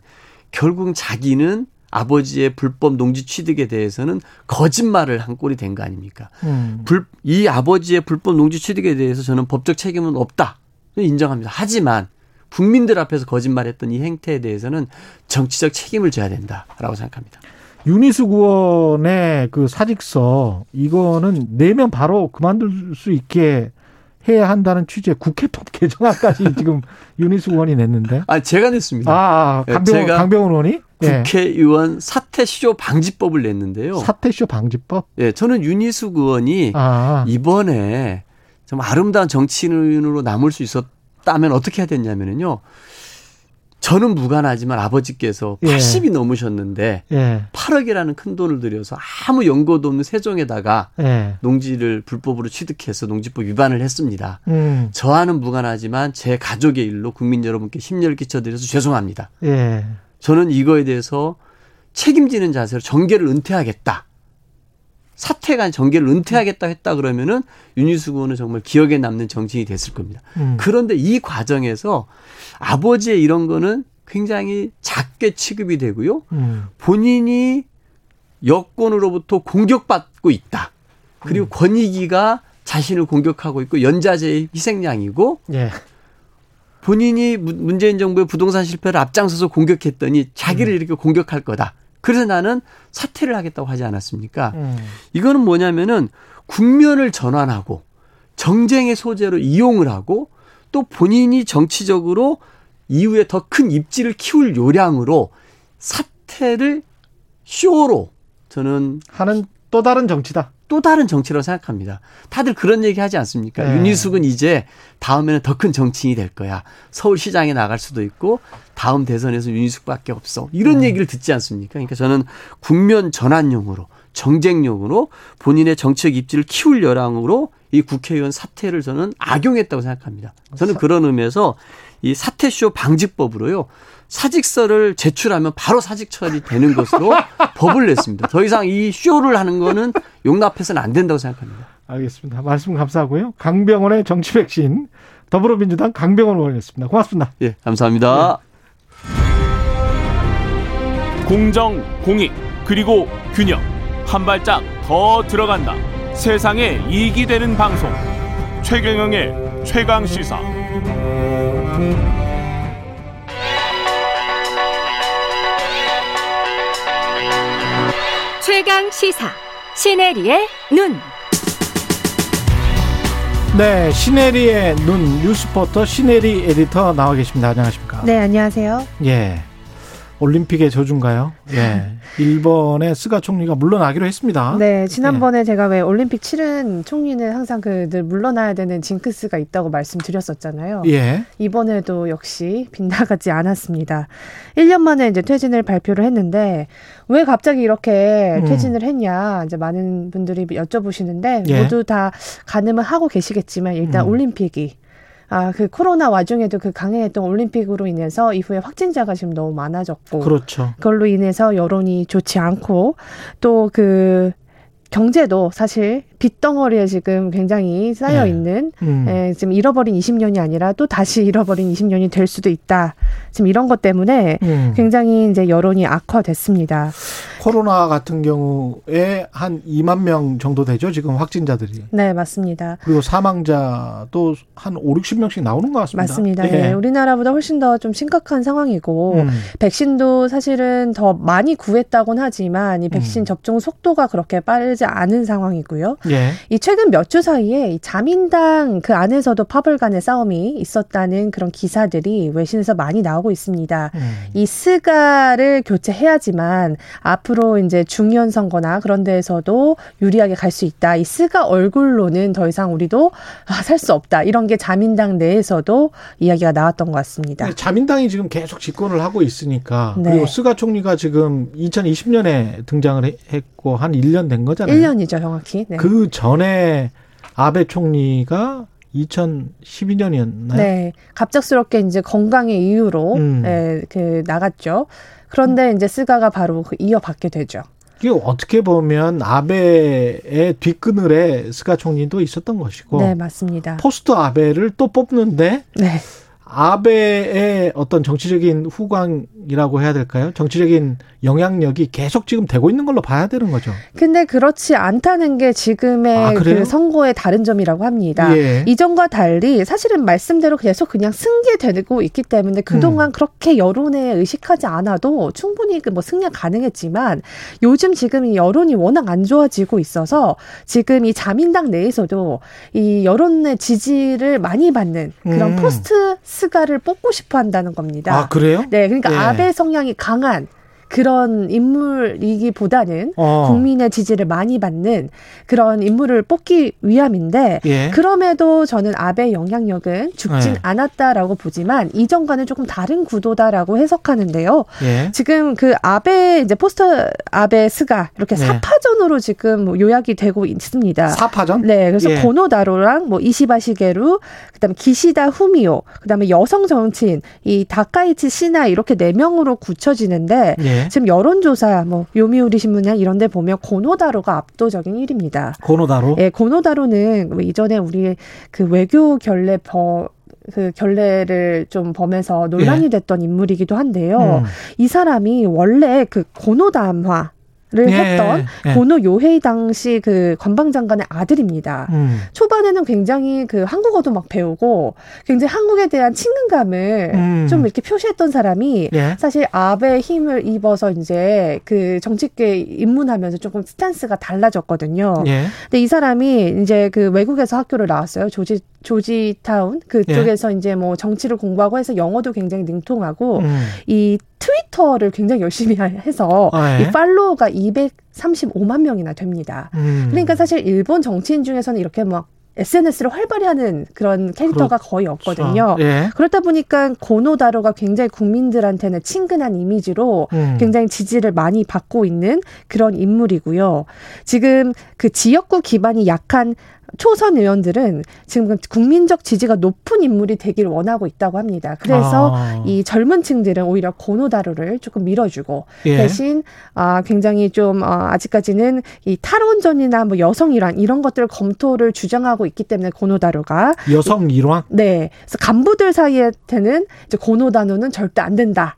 결국 자기는 아버지의 불법 농지 취득에 대해서는 거짓말을 한 꼴이 된 거 아닙니까? 음. 불, 이 아버지의 불법 농지 취득에 대해서 저는 법적 책임은 없다. 인정합니다. 하지만 국민들 앞에서 거짓말했던 이 행태에 대해서는 정치적 책임을 져야 된다라고 생각합니다. 윤희숙 의원의 그 사직서 이거는 내면 바로 그만둘 수 있게 해야 한다는 취지의 국회법 개정안까지 지금 윤희숙 의원이 냈는데. 아, 제가 냈습니다. 아, 아 강병원, 제가 강병원 의원이 예. 국회의원 사퇴쇼 방지법을 냈는데요. 사퇴쇼 방지법. 예, 저는 윤희숙 의원이 아, 이번에 좀 아름다운 정치인으로 남을 수 있었 다면 어떻게 해야 됐냐면요. 저는 무관하지만 아버지께서 예. 80이 넘으셨는데 예, 8억이라는 큰 돈을 들여서 아무 연고도 없는 세종에다가 예. 농지를 불법으로 취득해서 농지법 위반을 했습니다. 음, 저와는 무관하지만 제 가족의 일로 국민 여러분께 심려를 끼쳐드려서 죄송합니다. 예. 저는 이거에 대해서 책임지는 자세로 정계를 은퇴하겠다. 사퇴가 정계를 은퇴하겠다 했다 그러면은 윤희숙 의원은 정말 기억에 남는 정치인이 됐을 겁니다. 음. 그런데 이 과정에서 아버지의 이런 거는 굉장히 작게 취급이 되고요. 음. 본인이 여권으로부터 공격받고 있다. 그리고 권익위가 자신을 공격하고 있고 연자제의 희생양이고 예. 본인이 문- 문재인 정부의 부동산 실패를 앞장서서 공격했더니 자기를 이렇게 공격할 거다. 그래서 나는 사퇴를 하겠다고 하지 않았습니까? 음. 이거는 뭐냐면은 국면을 전환하고 정쟁의 소재로 이용을 하고 또 본인이 정치적으로 이후에 더 큰 입지를 키울 요량으로 사퇴를 쇼로 저는 하는 또 다른 정치다. 또 다른 정치라고 생각합니다. 다들 그런 얘기 하지 않습니까? 네. 윤희숙은 이제 다음에는 더 큰 정치인이 될 거야. 서울시장에 나갈 수도 있고 다음 대선에서 윤희숙밖에 없어. 이런 음. 얘기를 듣지 않습니까? 그러니까 저는 국면 전환용으로 정쟁용으로 본인의 정치적 입지를 키울 여랑으로 이 국회의원 사퇴를 저는 악용했다고 생각합니다. 저는 그런 의미에서 이 사퇴쇼 방지법으로요. 사직서를 제출하면 바로 사직 처리되는 것으로 법을 냈습니다. 더 이상 이 쇼를 하는 거는 용납해서는 안 된다고 생각합니다. 알겠습니다. 말씀 감사하고요. 강병원의 정치 백신 더불어민주당 강병원 의원이었습니다. 고맙습니다. 예, 감사합니다. 공정, 공익, 그리고 균형. 한 발짝 더 들어간다. 세상에 이익이 되는 방송. 최경영의 최강 시사. 최강 시사 시네리의 눈. 네, 신혜리의 눈 뉴스포터 신혜리 에디터 나와 계십니다. 안녕하십니까? 네, 안녕하세요. 예. 올림픽의 저주인가요? 예. 일본의 스가 총리가 물러나기로 했습니다. 네, 지난번에 제가 왜 올림픽 치른 총리는 항상 그 늘 물러나야 되는 징크스가 있다고 말씀드렸었잖아요. 예. 이번에도 역시 빗나가지 않았습니다. 1년 만에 이제 퇴진을 발표를 했는데 왜 갑자기 이렇게 음. 퇴진을 했냐 이제 많은 분들이 여쭤보시는데 예. 모두 다 가늠을 하고 계시겠지만 일단 음. 올림픽이 아, 그 코로나 와중에도 그 강행했던 올림픽으로 인해서 이후에 확진자가 지금 너무 많아졌고 그렇죠. 그걸로 인해서 여론이 좋지 않고 또 그 경제도 사실 빚덩어리에 지금 굉장히 쌓여 네. 있는 음. 예, 지금 잃어버린 20년이 아니라 또 다시 잃어버린 20년이 될 수도 있다. 지금 이런 것 때문에 음. 굉장히 이제 여론이 악화됐습니다. 코로나 같은 경우에 한 2만 명 정도 되죠, 지금 확진자들이. 네, 맞습니다. 그리고 사망자도 한 5, 60명씩 나오는 것 같습니다. 맞습니다. 예. 예, 우리나라보다 훨씬 더 좀 심각한 상황이고 음. 백신도 사실은 더 많이 구했다곤 하지만 이 백신 음. 접종 속도가 그렇게 빠르지 않은 상황이고요. 예. 이 최근 몇 주 사이에 이 자민당 그 안에서도 파벌 간의 싸움이 있었다는 그런 기사들이 외신에서 많이 나오고 있습니다. 음. 이 스가를 교체해야지만 앞으로 이제 중의원 선거나 그런 데에서도 유리하게 갈 수 있다. 이 스가 얼굴로는 더 이상 우리도 아, 살 수 없다. 이런 게 자민당 내에서도 이야기가 나왔던 것 같습니다. 자민당이 지금 계속 집권을 하고 있으니까 네. 그리고 스가 총리가 지금 2020년에 등장을 해- 했고 한 1년 된 거잖아요. 1년이죠, 정확히. 네. 그 전에 아베 총리가 2012년이었나요? 네. 갑작스럽게 이제 건강의 이유로 음. 예, 그 나갔죠. 그런데 이제 스가가 바로 그 이어받게 되죠. 이게 어떻게 보면 아베의 뒷그늘에 스가 총리도 있었던 것이고 네, 맞습니다. 포스트 아베를 또 뽑는데 네. 아베의 어떤 정치적인 후광이라고 해야 될까요? 정치적인 영향력이 계속 지금 되고 있는 걸로 봐야 되는 거죠. 근데 그렇지 않다는 게 지금의 아? 그 선거의 다른 점이라고 합니다. 예. 이전과 달리 사실은 말씀대로 계속 그냥 승계되고 있기 때문에 그동안 음. 그렇게 여론에 의식하지 않아도 충분히 그뭐 승리 가능했지만 요즘 지금 이 여론이 워낙 안 좋아지고 있어서 지금 이 자민당 내에서도 이 여론의 지지를 많이 받는 그런 음. 포스트 스가를 뽑고 싶어 한다는 겁니다. 아 그래요? 네, 그러니까 예. 아베 성향이 강한 그런 인물이기보다는 어. 국민의 지지를 많이 받는 그런 인물을 뽑기 위함인데 예. 그럼에도 저는 아베 영향력은 죽진 네. 않았다라고 보지만 이전과는 조금 다른 구도다라고 해석하는데요. 예. 지금 그 아베 이제 포스트 아베 스가 이렇게 네. 사파전으로 지금 뭐 요약이 되고 있습니다. 사파전? 네, 그래서 예. 고노 다로랑 뭐 이시바 시게루, 그다음에 기시다 후미오, 그다음에 여성 정치인 이 다카이치 시나 이렇게 네 명으로 굳혀지는데 예. 지금 여론조사 뭐 요미우리 신문이나 이런 데 보면 고노다로가 압도적인 1위입니다. 고노다로. 예, 고노다로는 뭐 이전에 우리 그 외교 결례 버, 그 결례를 좀 범해서 논란이 예. 됐던 인물이기도 한데요. 음. 이 사람이 원래 그 고노담화 를 예, 했던 예. 고노 요헤이 당시 그 관방장관의 아들입니다. 음. 초반에는 굉장히 그 한국어도 막 배우고 굉장히 한국에 대한 친근감을 음. 좀 이렇게 표시했던 사람이 예. 사실 아베 힘을 입어서 이제 그 정치계에 입문하면서 조금 스탠스가 달라졌거든요. 예. 근데 이 사람이 이제 그 외국에서 학교를 나왔어요. 조지 조지타운 그쪽에서 이제 뭐 정치를 공부하고 해서 영어도 굉장히 능통하고 음. 이 트위터를 굉장히 열심히 해서 아, 예. 이 팔로워가 235만 명이나 됩니다. 음. 그러니까 사실 일본 정치인 중에서는 이렇게 막 SNS를 활발히 하는 그런 캐릭터가 거의 없거든요. 예. 그렇다 보니까 고노다로가 굉장히 국민들한테는 친근한 이미지로 음. 굉장히 지지를 많이 받고 있는 그런 인물이고요. 지금 그 지역구 기반이 약한 초선 의원들은 지금 국민적 지지가 높은 인물이 되기를 원하고 있다고 합니다. 그래서 아. 이 젊은 층들은 오히려 고노다로를 조금 밀어주고 예. 대신 아 굉장히 좀 어, 아직까지는 이 탈원전이나 뭐 여성이란 이런 것들 검토를 주장하고 있기 때문에 고노다로가 여성 일왕. 네 그래서 간부들 사이에는 이제 고노다노는 절대 안 된다.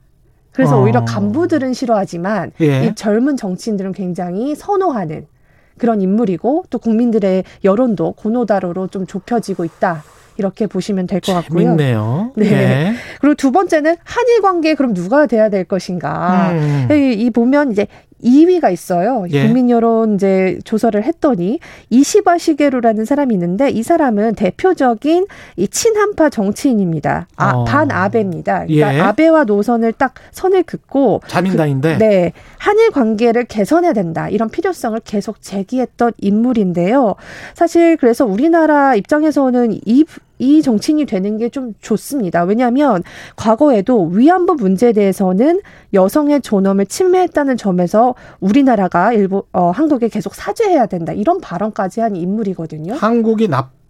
그래서 어. 오히려 간부들은 싫어하지만 예. 이 젊은 정치인들은 굉장히 선호하는 그런 인물이고 또 국민들의 여론도 고노다로로 좀 좁혀지고 있다. 이렇게 보시면 될 것 같고요. 재밌네요. 네. 예. 그리고 두 번째는 한일 관계 그럼 누가 돼야 될 것인가? 음. 이, 이 보면 이제 2위가 있어요. 예. 국민 여론 이제 조사를 했더니 이시바 시게루라는 사람이 있는데 이 사람은 대표적인 이 친한파 정치인입니다. 아, 어. 반 아베입니다. 그러니까 예. 아베와 노선을 딱 선을 긋고 자민당인데. 네. 한일 관계를 개선해야 된다. 이런 필요성을 계속 제기했던 인물인데요. 사실 그래서 우리나라 입장에서는 이, 이 정치인이 되는 게 좀 좋습니다. 왜냐하면 과거에도 위안부 문제에 대해서는 여성의 존엄을 침해했다는 점에서 우리나라가 일본, 어, 한국에 계속 사죄해야 된다. 이런 발언까지 한 인물이거든요. 한국이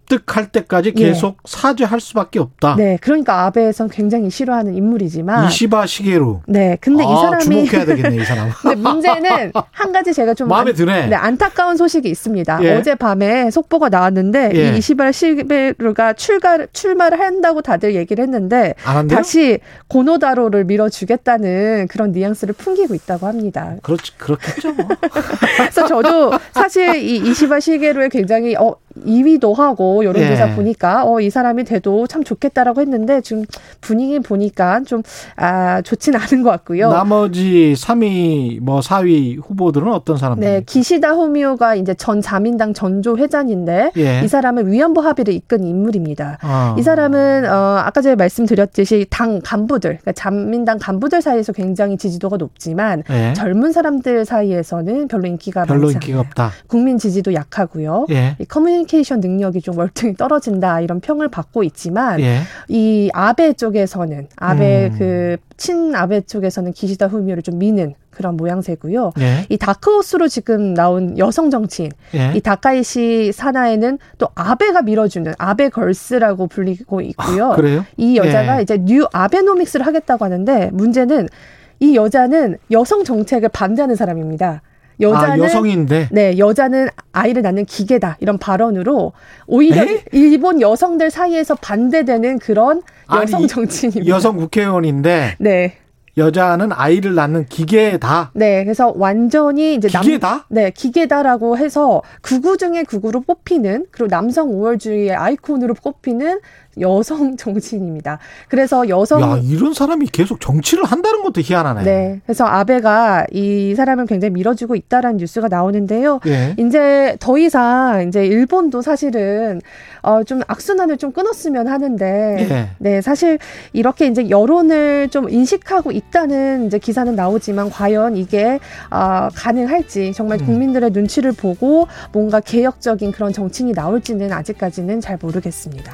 납득할 때까지 예. 계속 사죄할 수밖에 없다. 네. 그러니까 아베에선 굉장히 싫어하는 인물이지만. 이시바 시게루. 네. 근데 이 아, 사람이. 주목해야 되겠네, 이 사람. 근데 문제는 한 가지 제가 좀 마음에 안- 드네. 네, 안타까운 소식이 있습니다. 예. 어젯밤에 속보가 나왔는데 예. 이 이시발 시베르가 출가 출마를 한다고 다들 얘기를 했는데? 다시 고노다로를 밀어주겠다는 그런 뉘앙스를 풍기고 있다고 합니다. 그렇지, 그렇겠죠. 뭐. 그래서 저도 사실 이 이시바 시게루에 굉장히 어 2위도 하고 여론조사 예. 보니까 어 이 사람이 돼도 참 좋겠다라고 했는데 지금 분위기 보니까 좀아 좋진 않은 것 같고요. 나머지 3위, 뭐 4위 후보들은 어떤 사람들? 네, 기시다 후미오가 이제 전 자민당 전조 회장인데 예. 이 사람은 위안부 합의를 이끈 인물입니다. 어. 이 사람은 어 아까 전에 말씀드렸듯이 당 간부들, 그러니까 자민당 간부들 사이에서 굉장히 지지도가 높지만 예. 젊은 사람들 사이에서는 별로 인기가 별로 인기가 없다. 국민 지지도 약하고요. 예. 이 커뮤니케이션 능력이 좀 월등히 떨어진다 이런 평을 받고 있지만 예. 이 아베 쪽에서는 아베 음. 그 친아베 쪽에서는 기시다 후미오를 좀 미는 그런 모양새고요. 예. 이 다크호스로 지금 나온 여성 정치인 예. 이 다카이치 사나에는 또 아베가 밀어주는 아베 걸스라고 불리고 있고요. 아, 그래요? 이 여자가 예. 이제 뉴 아베노믹스를 하겠다고 하는데 문제는 이 여자는 여성 정책을 반대하는 사람입니다. 여자는 아, 여성인데. 네, 여자는 아이를 낳는 기계다. 이런 발언으로 오히려 에? 일본 여성들 사이에서 반대되는 그런 여성 아니, 정치인입니다. 여성 국회의원인데 네. 여자는 아이를 낳는 기계다. 네, 그래서 완전히 이제 기계다? 네, 기계다라고 해서 극우 중에 극우로 뽑히는 그리고 남성 우월주의의 아이콘으로 뽑히는 여성 정치인입니다. 그래서 여성 야, 이런 사람이 계속 정치를 한다는 것도 희한하네. 네, 그래서 아베가 이 사람을 굉장히 밀어주고 있다라는 뉴스가 나오는데요. 예. 이제 더 이상 이제 일본도 사실은 어좀 악순환을 좀 끊었으면 하는데 예. 네 사실 이렇게 이제 여론을 좀 인식하고 있다는 이제 기사는 나오지만 과연 이게 아 가능할지 정말 음. 국민들의 눈치를 보고 뭔가 개혁적인 그런 정치인이 나올지는 아직까지는 잘 모르겠습니다.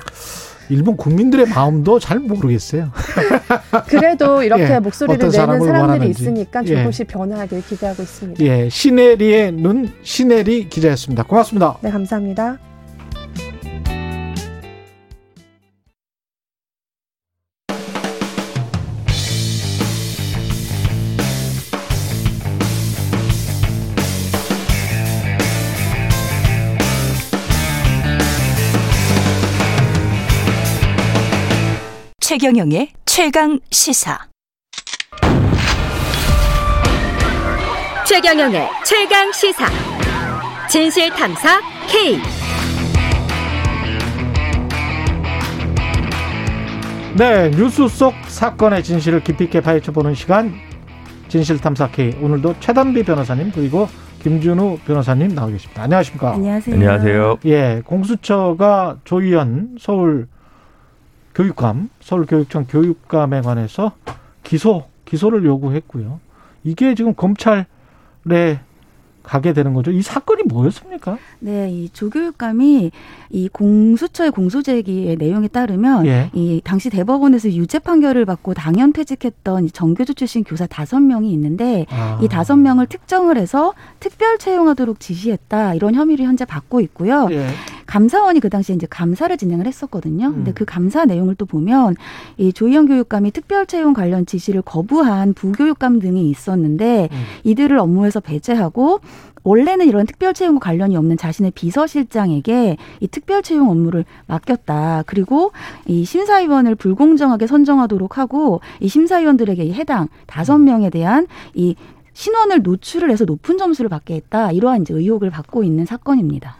일본 국민들의 마음도 잘 모르겠어요. 그래도 이렇게 예, 목소리를 내는 사람들이. 있으니까 예. 조금씩 변화하길 기대하고 있습니다. 예, 시네리의 눈 시네리 기자였습니다. 고맙습니다. 네, 감사합니다. 최경영의 최강 시사. 최경영의 최강 시사. 진실 탐사 K. 네, 뉴스 속 사건의 진실을 깊이 있게 파헤쳐 보는 시간 진실 탐사 K. 오늘도 최단비 변호사님 그리고 김준우 변호사님 나와 계십니다. 안녕하십니까? 안녕하세요. 안녕하세요. 예, 공수처가 조희연 서울 교육감, 서울교육청 교육감에 관해서 기소, 기소를 요구했고요. 이게 지금 검찰에 가게 되는 거죠. 이 사건이 뭐였습니까? 네, 이 조교육감이 이 공수처의 공소제기의 내용에 따르면 예. 이 당시 대법원에서 유죄 판결을 받고 당연 퇴직했던 이 정교조 출신 교사 다섯 명이 있는데 아. 이 다섯 명을 특정을 해서 특별 채용하도록 지시했다 이런 혐의를 현재 받고 있고요. 예. 감사원이 그 당시에 이제 감사를 진행을 했었거든요. 근데 음. 그 감사 내용을 또 보면 이 조희연 교육감이 특별 채용 관련 지시를 거부한 부교육감 등이 있었는데 음. 이들을 업무에서 배제하고 원래는 이런 특별 채용과 관련이 없는 자신의 비서실장에게 이 특별 채용 업무를 맡겼다. 그리고 이 심사위원을 불공정하게 선정하도록 하고 이 심사위원들에게 이 해당 다섯 명에 대한 이 신원을 노출을 해서 높은 점수를 받게 했다. 이러한 이제 의혹을 받고 있는 사건입니다.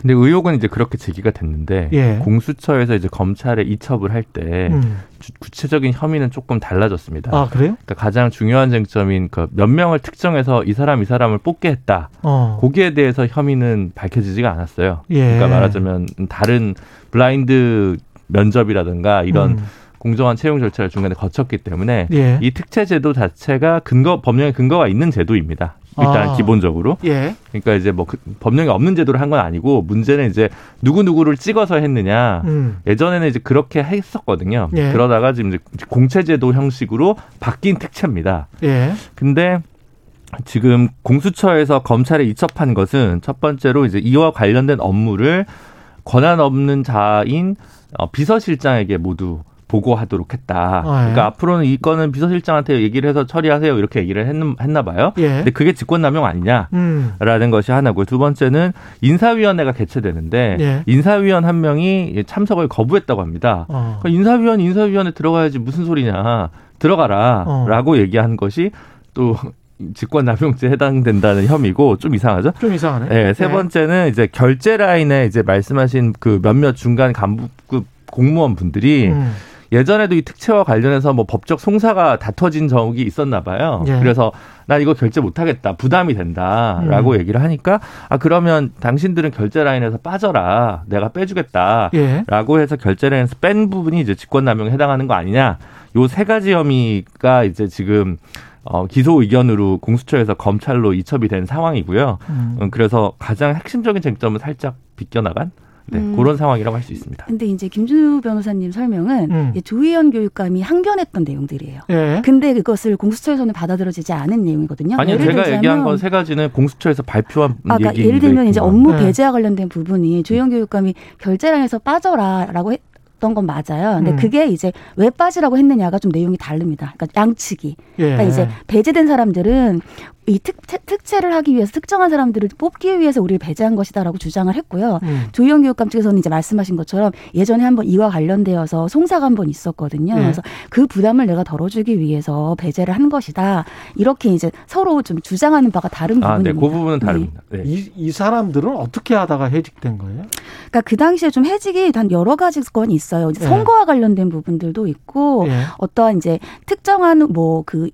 근데 의혹은 이제 그렇게 제기가 됐는데 예. 공수처에서 이제 검찰에 이첩을 할때 음. 구체적인 혐의는 조금 달라졌습니다. 아 그래요? 그러니까 가장 중요한 쟁점인 그 몇 명을 특정해서 이 사람 이 사람을 뽑게 했다. 어. 거기에 대해서 혐의는 밝혀지지가 않았어요. 예. 그러니까 말하자면 다른 블라인드 면접이라든가 이런 음. 공정한 채용 절차를 중간에 거쳤기 때문에 예. 이 특채 제도 자체가 근거 법령의 근거가 있는 제도입니다. 일단 아. 기본적으로. 예. 그러니까 이제 뭐 그 법령이 없는 제도를 한 건 아니고 문제는 이제 누구 누구를 찍어서 했느냐. 음. 예전에는 이제 그렇게 했었거든요. 예. 그러다가 지금 이제 공채 제도 형식으로 바뀐 특채입니다. 예. 근데 지금 공수처에서 검찰에 이첩한 것은 첫 번째로 이제 이와 관련된 업무를 권한 없는 자인 어, 비서실장에게 모두 보고하도록 했다. 아, 예. 그러니까 앞으로는 이 건은 비서실장한테 얘기를 해서 처리하세요. 이렇게 얘기를 했, 했나 봐요. 예. 근데 그게 직권남용 아니냐? 음. 라는 것이 하나고요. 두 번째는 인사위원회가 개최되는데 예. 인사위원 한 명이 참석을 거부했다고 합니다. 어. 그러니까 인사위원 인사위원회 들어가야지 무슨 소리냐 들어가라 어. 라고 얘기한 것이 또 직권남용죄에 해당된다는 혐의고 좀 이상하죠? 좀 이상하네. 네, 세 예. 번째는 이제 결제 라인에 이제 말씀하신 그 몇몇 중간 간부급 공무원 분들이 음. 예전에도 이 특채와 관련해서 뭐 법적 송사가 다퉈진 적이 있었나 봐요. 예. 그래서 나 이거 결제 못 하겠다. 부담이 된다라고 음. 얘기를 하니까 아 그러면 당신들은 결제 라인에서 빠져라. 내가 빼주겠다. 예. 라고 해서 결제 라인에서 뺀 부분이 이제 직권 남용에 해당하는 거 아니냐. 요 세 가지 혐의가 이제 지금 어, 기소 의견으로 공수처에서 검찰로 이첩이 된 상황이고요. 음. 음, 그래서 가장 핵심적인 쟁점은 살짝 비껴나간 네, 음. 그런 상황이라고 할 수 있습니다. 근데 이제 김준우 변호사님 설명은 음. 조희연 교육감이 항변했던 내용들이에요. 예. 근데 그것을 공수처에서는 받아들여지지 않은 내용이거든요. 아니요, 예를 제가 들자면 얘기한 건 세 가지는 공수처에서 발표한 아, 그러니까 얘기 예를 들면 이제 업무 네. 배제와 관련된 부분이 조희연 교육감이 결제량에서 빠져라라고 했 던 건 맞아요. 근데 음. 그게 이제 왜 빠지라고 했느냐가 좀 내용이 다릅니다. 그러니까 양측이. 예. 그러니까 이제 배제된 사람들은 이 특, 특채를 하기 위해서 특정한 사람들을 뽑기 위해서 우리를 배제한 것이다라고 주장을 했고요. 음. 조희연 교육감 측에서는 이제 말씀하신 것처럼 예전에 한번 이와 관련되어서 송사가 한 번 있었거든요. 예. 그래서 그 부담을 내가 덜어주기 위해서 배제를 한 것이다. 이렇게 이제 서로 좀 주장하는 바가 다른 아, 네, 부분입니다. 그 부분은 다릅니다. 네. 이, 이 사람들은 어떻게 하다가 해직된 거예요? 그러니까 그 당시에 좀 해직이 단 여러 가지 건이 있어요. 이제 예. 선거와 관련된 부분들도 있고 예. 어떠한 이제 특정한 뭐 그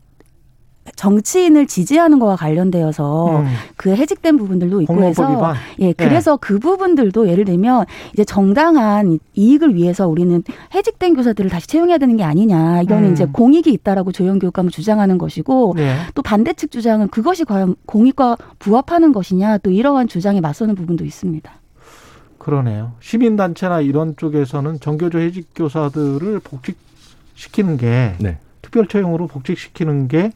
정치인을 지지하는 거와 관련되어서 음. 그 해직된 부분들도 있고 해서 위반. 예 그래서 그 부분들도 예를 들면 이제 정당한 이익을 위해서 우리는 해직된 교사들을 다시 채용해야 되는 게 아니냐 이거는 음. 이제 공익이 있다라고 조영 교육감은 주장하는 것이고 예. 또 반대 측 주장은 그것이 과연 공익과 부합하는 것이냐 또 이러한 주장에 맞서는 부분도 있습니다. 그러네요. 시민단체나 이런 쪽에서는 정교조 해직 교사들을 복직시키는 게 네. 특별 채용으로 복직시키는 게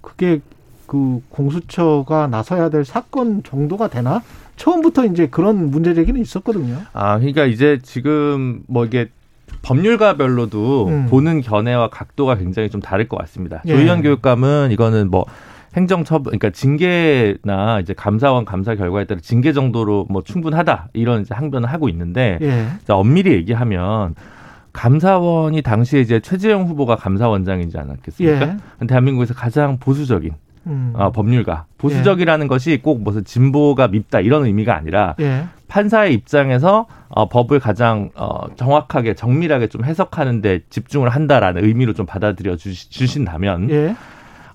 그게 그 공수처가 나서야 될 사건 정도가 되나? 처음부터 이제 그런 문제 제기는 있었거든요. 아, 그러니까 이제 지금 뭐 이게 법률가별로도 음. 보는 견해와 각도가 굉장히 좀 다를 것 같습니다. 예. 조희연 교육감은 이거는 뭐 행정처분, 그러니까 징계나 이제 감사원 감사 결과에 따라 징계 정도로 뭐 충분하다 이런 이제 항변을 하고 있는데 예. 자, 엄밀히 얘기하면 감사원이 당시에 이제 최재형 후보가 감사원장이지 않았겠습니까? 예. 대한민국에서 가장 보수적인 음. 어, 법률가. 보수적이라는 것이 꼭 무슨 진보가 밉다 이런 의미가 아니라 예. 판사의 입장에서 어, 법을 가장 어, 정확하게 정밀하게 좀 해석하는데 집중을 한다라는 의미로 좀 받아들여 주시, 주신다면 예.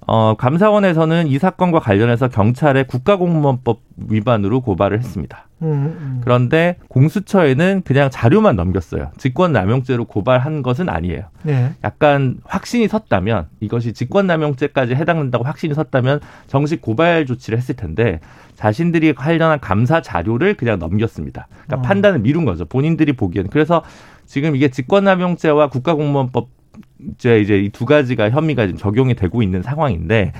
어, 감사원에서는 이 사건과 관련해서 경찰에 국가공무원법 위반으로 고발을 했습니다. 음. 그런데 공수처에는 그냥 자료만 넘겼어요. 직권남용죄로 고발한 것은 아니에요. 예. 약간 확신이 섰다면 이것이 직권남용죄까지 해당된다고 확신이 섰다면 정식 고발 조치를 했을 텐데 자신들이 관련한 감사 자료를 그냥 넘겼습니다. 그러니까 어. 판단을 미룬 거죠. 본인들이 보기에는 그래서 지금 이게 직권남용죄와 국가공무원법 제 이제 이 두 가지가 혐의가 지금 적용이 되고 있는 상황인데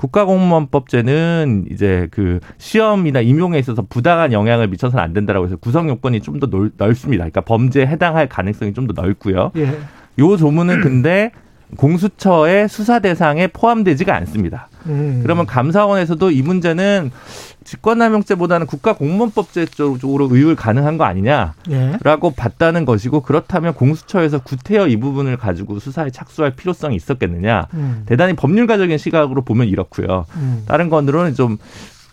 국가공무원법제는 이제 그 시험이나 임용에 있어서 부당한 영향을 미쳐서는 안 된다라고 해서 구성 요건이 좀 더 넓습니다. 그러니까 범죄에 해당할 가능성이 좀 더 넓고요. 예. 요 조문은 근데 공수처의 수사 대상에 포함되지가 않습니다. 음. 그러면 감사원에서도 이 문제는 직권남용죄보다는 국가공무원법제 쪽으로 의율 가능한 거 아니냐? 예. 라고 봤다는 것이고 그렇다면 공수처에서 구태여 이 부분을 가지고 수사에 착수할 필요성이 있었겠느냐? 음. 대단히 법률가적인 시각으로 보면 이렇고요. 음. 다른 건으로는 좀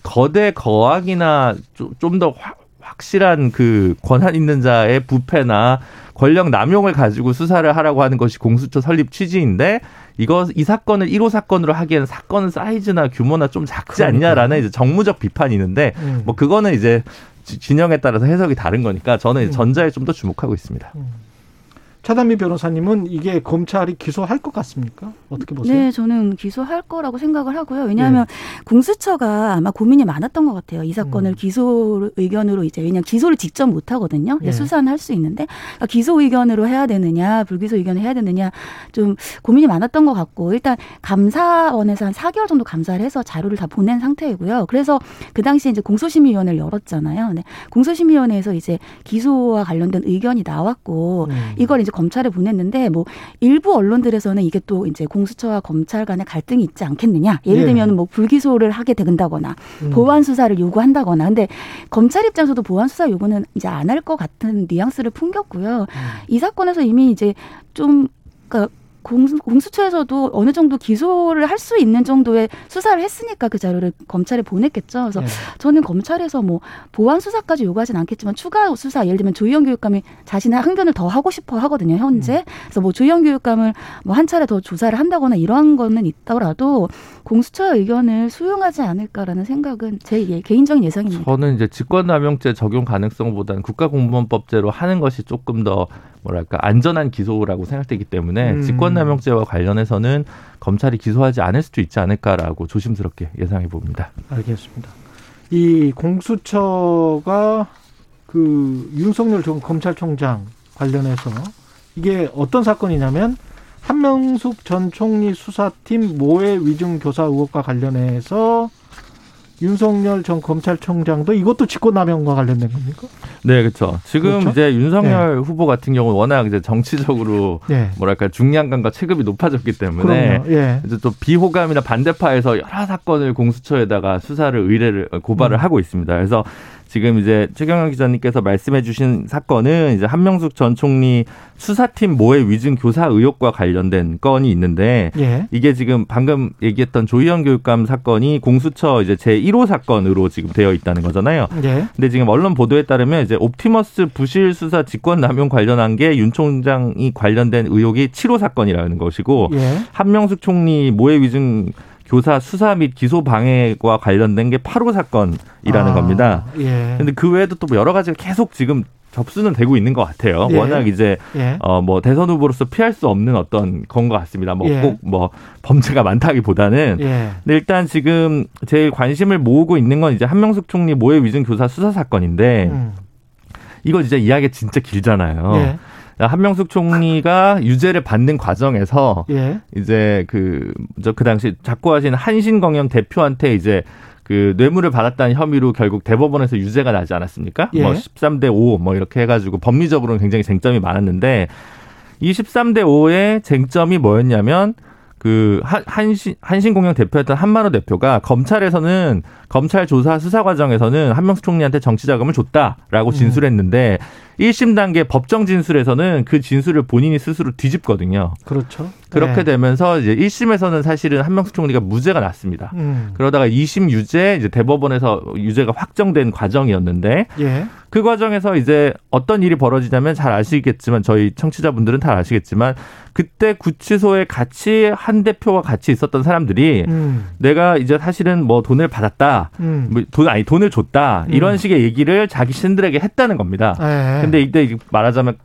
거대 거악이나 좀더 확실한 그 권한 있는 자의 부패나 권력 남용을 가지고 수사를 하라고 하는 것이 공수처 설립 취지인데 이거 이 사건을 1호 사건으로 하기에는 사건 사이즈나 규모나 좀 작지 않냐라는 이제 정무적 비판이 있는데 음. 뭐 그거는 이제 지- 진영에 따라서 해석이 다른 거니까 저는 음. 전자에 좀 더 주목하고 있습니다. 차단미 변호사님은 이게 검찰이 기소할 것 같습니까? 어떻게 보세요? 네, 저는 기소할 거라고 생각을 하고요. 왜냐하면 공수처가 아마 고민이 많았던 것 같아요. 이 사건을 기소 의견으로 이제 왜냐하면 기소를 직접 못 하거든요. 예. 수사는 할 수 있는데 그러니까 기소 의견으로 해야 되느냐, 불기소 의견을 해야 되느냐 좀 고민이 많았던 것 같고 일단 감사원에서 한 4개월 정도 감사를 해서 자료를 다 보낸 상태이고요. 그래서 그 당시에 이제 공소심의위원회를 열었잖아요. 네. 공소심의위원회에서 이제 기소와 관련된 의견이 나왔고 이걸 이제 검찰에 보냈는데 뭐 일부 언론들에서는 이게 또 이제 공수처와 검찰 간의 갈등이 있지 않겠느냐. 예를 예. 들면 뭐 불기소를 하게 된다거나 음. 보완 수사를 요구한다거나. 근데 검찰 입장에서도 보완 수사 요구는 이제 안 할 것 같은 뉘앙스를 풍겼고요. 이 사건에서 이미 이제 좀 그러니까 공수, 공수처에서도 어느 정도 기소를 할 수 있는 정도의 수사를 했으니까 그 자료를 검찰에 보냈겠죠. 그래서 저는 검찰에서 뭐 보완 수사까지 요구하진 않겠지만 추가 수사 예를 들면 조희영 교육감이 자신의 항변을 더 하고 싶어 하거든요 현재. 그래서 뭐 조희영 교육감을 뭐 한 차례 더 조사를 한다거나 이러한 거는 있더라도 공수처 의견을 수용하지 않을까라는 생각은 제 예- 개인적인 예상입니다. 저는 이제 직권남용죄 적용 가능성보다는 국가공무원법제로 하는 것이 조금 더 뭐랄까 안전한 기소라고 생각되기 때문에 음. 직권남용죄와 관련해서는 검찰이 기소하지 않을 수도 있지 않을까라고 조심스럽게 예상해 봅니다. 알겠습니다. 이 공수처가 그 윤석열 전 검찰총장 관련해서 이게 어떤 사건이냐면 한명숙 전 총리 수사팀 모해 위증 교사 의혹과 관련해서 윤석열 전 검찰총장도 이것도 직권남용과 관련된 겁니까? 네, 그렇죠. 지금 그렇죠? 이제 윤석열 후보 같은 경우는 워낙 이제 정치적으로 네. 뭐랄까 중량감과 체급이 높아졌기 때문에. 예. 이제 또 비호감이나 반대파에서 여러 사건을 공수처에다가 수사를 의뢰를 고발을 음. 하고 있습니다. 그래서 지금 이제 최경영 기자님께서 말씀해주신 사건은 이제 한명숙 전 총리 수사팀 모해 위증 교사 의혹과 관련된 건이 있는데 예. 이게 지금 방금 얘기했던 조희영 교육감 사건이 공수처 이제 제 1호 사건으로 지금 되어 있다는 거잖아요. 예. 근데 지금 언론 보도에 따르면 이제 옵티머스 부실 수사 직권 남용 관련한 게 윤 총장이 관련된 의혹이 7호 사건이라는 것이고 예. 한명숙 총리 모해 위증 교사 수사 및 기소 방해와 관련된 게 8호 사건이라는 아, 겁니다. 예. 근데 그 외에도 또 여러 가지가 계속 지금 접수는 되고 있는 것 같아요. 예. 워낙 이제 예. 어뭐 대선 후보로서 피할 수 없는 어떤 건 것 같습니다. 뭐 예. 꼭뭐 범죄가 많다기보다는 예. 근데 일단 지금 제일 관심을 모으고 있는 건 이제 한명숙 총리 모해 위증 교사 수사 사건인데 음. 이거 진짜 이야기가 진짜 길잖아요. 예. 한명숙 총리가 유죄를 받는 과정에서 예. 이제 그 저 그 당시 작고하신 한신경영 대표한테 이제 그 뇌물을 받았다는 혐의로 결국 대법원에서 유죄가 나지 않았습니까? 예. 뭐 13대 5 뭐 이렇게 해가지고 법리적으로는 굉장히 쟁점이 많았는데 이 13대 5의 쟁점이 뭐였냐면 그 한- 한신 한신공영 대표였던 한만호 대표가 검찰에서는 검찰 조사 수사 과정에서는 한명숙 총리한테 정치 자금을 줬다라고 진술했는데 1심 단계 법정 진술에서는 그 진술을 본인이 스스로 뒤집거든요. 그렇죠. 그렇게 네. 되면서 이제 1심에서는 사실은 한명숙 총리가 무죄가 났습니다. 음. 그러다가 2심 유죄 이제 대법원에서 유죄가 확정된 과정이었는데 예. 그 과정에서 이제 어떤 일이 벌어지냐면 잘 아시겠지만 저희 청취자분들은 다 아시겠지만 그때 구치소에 같이 한 대표와 같이 있었던 사람들이 음. 내가 이제 사실은 뭐 돈을 받았다. 음. 뭐돈 아니 돈을 줬다. 이런 음. 식의 얘기를 자기 신들에게 했다는 겁니다. 예. 근데 이때 말하자면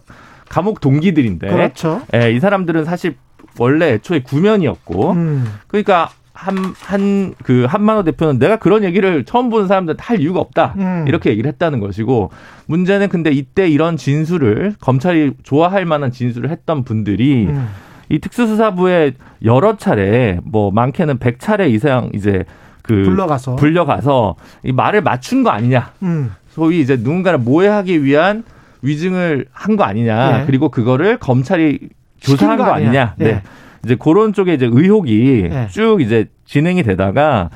감옥 동기들인데 그렇죠. 예, 이 사람들은 사실 원래 애초에 구면이었고 음. 그러니까 한 한 그 한만호 대표는 내가 그런 얘기를 처음 보는 사람들한테 할 이유가 없다 음. 이렇게 얘기를 했다는 것이고 문제는 근데 이때 이런 진술을 검찰이 좋아할 만한 진술을 했던 분들이 음. 이 특수수사부에 여러 차례 뭐 많게는 100차례 이상 이제 그 불러가서. 불려가서 이 말을 맞춘 거 아니냐 음. 소위 이제 누군가를 모해하기 위한 위증을 한 거 아니냐. 예. 그리고 그거를 검찰이 조사한 거, 거 아니냐. 예. 네. 이제 그런 쪽에 이제 의혹이 예. 쭉 이제 진행이 되다가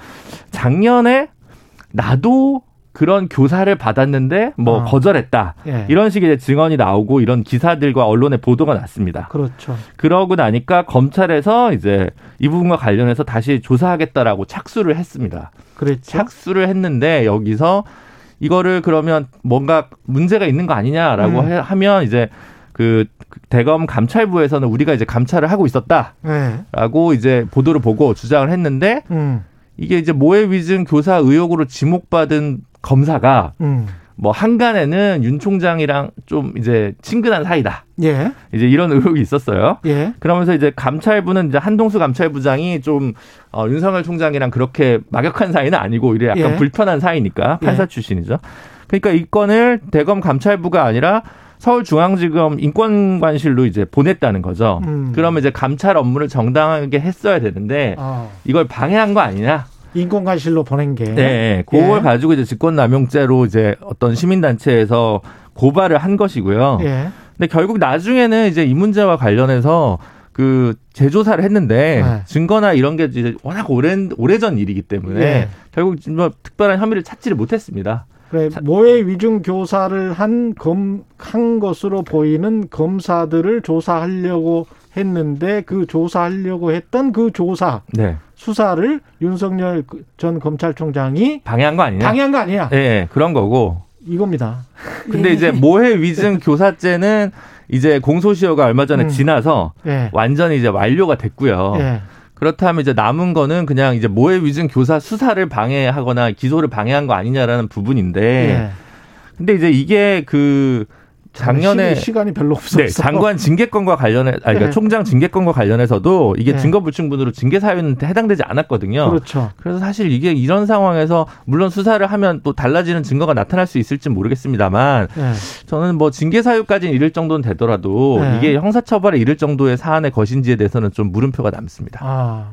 작년에 나도 그런 교사를 받았는데 뭐 아. 거절했다. 예. 이런 식의 증언이 나오고 이런 기사들과 언론의 보도가 났습니다. 그렇죠. 그러고 나니까 검찰에서 이제 이 부분과 관련해서 다시 조사하겠다라고 착수를 했습니다. 그랬죠. 착수를 했는데 여기서 이거를 그러면 뭔가 문제가 있는 거 아니냐라고 음. 해- 하면 이제 그 대검 감찰부에서는 우리가 이제 감찰을 하고 있었다라고 네. 이제 보도를 보고 주장을 했는데 음. 이게 이제 모해 위증 교사 의혹으로 지목받은 검사가 음. 뭐 한간에는 윤 총장이랑 좀 이제 친근한 사이다. 예. 이제 이런 의혹이 있었어요. 예. 그러면서 이제 감찰부는 이제 한동수 감찰부장이 좀 어, 윤석열 총장이랑 그렇게 막역한 사이는 아니고 이래 약간 예. 불편한 사이니까 판사 예. 출신이죠. 그러니까 이 건을 대검 감찰부가 아니라 서울중앙지검 인권관실로 이제 보냈다는 거죠. 음. 그러면 이제 감찰 업무를 정당하게 했어야 되는데 어. 이걸 방해한 거 아니냐? 인권관실로 보낸 게. 네, 그걸 예. 가지고 이제 직권남용죄로 이제 어떤 시민단체에서 고발을 한 것이고요. 예. 근데 결국 나중에는 이제 이 문제와 관련해서 그 재조사를 했는데 네. 증거나 이런 게 이제 워낙 오랜 오래전 일이기 때문에 예. 결국 뭐 특별한 혐의를 찾지를 못했습니다. 그래, 모해 위중 교사를 한 검, 한 것으로 보이는 검사들을 조사하려고 했는데 그 조사하려고 했던 그 조사 네, 수사를 윤석열 그전 검찰총장이 방해한 거 아니냐? 방해한 거 아니야? 예, 예, 그런 거고. 이겁니다. 근데 네. 이제 모해 위증 교사죄는 이제 공소시효가 얼마 전에 음. 지나서 예. 완전히 이제 완료가 됐고요. 예. 그렇다면 이제 남은 거는 그냥 이제 모해 위증 교사 수사를 방해하거나 기소를 방해한 거 아니냐라는 부분인데 예. 근데 이제 이게 그 작년에 시 간이, 시간이 별로 없어서 네, 장관 징계권과 관련해 아니 그러니까 네. 총장 징계권과 관련해서도 이게 네. 증거 불충분으로 징계 사유는 해당되지 않았거든요. 그렇죠. 그래서 사실 이게 이런 상황에서 물론 수사를 하면 또 달라지는 증거가 나타날 수 있을지 모르겠습니다만 예. 저는 뭐 징계 사유까지는 이를 정도는 되더라도 네. 이게 형사처벌에 이를 정도의 사안의 것인지에 대해서는 좀 물음표가 남습니다. 아.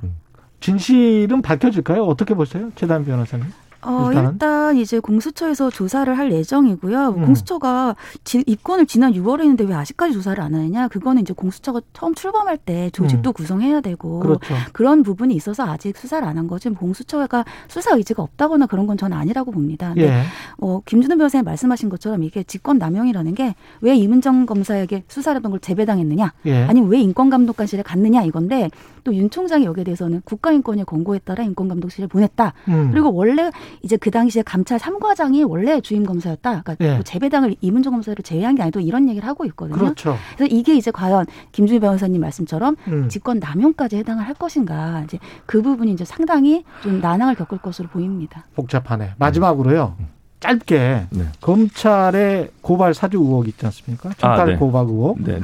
진실은 밝혀질까요? 어떻게 보세요? 최단 변호사님? 어, 일단은? 일단 이제 공수처에서 조사를 할 예정이고요. 음. 공수처가 지, 입건을 지난 6월에 했는데 왜 아직까지 조사를 안 하느냐? 그거는 이제 공수처가 처음 출범할 때 조직도 구성해야 되고 그렇죠. 런 부분이 있어서 아직 수사를 안 한 거지. 공수처가 수사 의지가 없다거나 그런 건 저는 아니라고 봅니다. 근데 예. 어, 김준호 변호사님 말씀하신 것처럼 이게 직권 남용이라는 게 왜 이문정 검사에게 수사라던 걸 재배당했느냐? 예. 아니면 왜 인권감독관실에 갔느냐 이건데 또 윤 총장이 여기에 대해서는 국가인권위 권고에 따라 인권감독실에 보냈다. 음. 그리고 원래 이제 그 당시에 감찰 3과장이 원래 주임 검사였다. 그러니까 예. 뭐 재배당을 이문정 검사를 제외한 게 아니고 이런 얘기를 하고 있거든요. 그렇죠. 그래서 이게 이제 과연 김준희 변호사님 말씀처럼 음. 직권 남용까지 해당을 할 것인가 이제 그 부분이 이제 상당히 좀 난항을 겪을 것으로 보입니다. 복잡하네. 마지막으로요. 짧게 네. 검찰의 고발 사주 의혹 있지 않습니까? 청탁 아, 네. 고발 의혹. 네.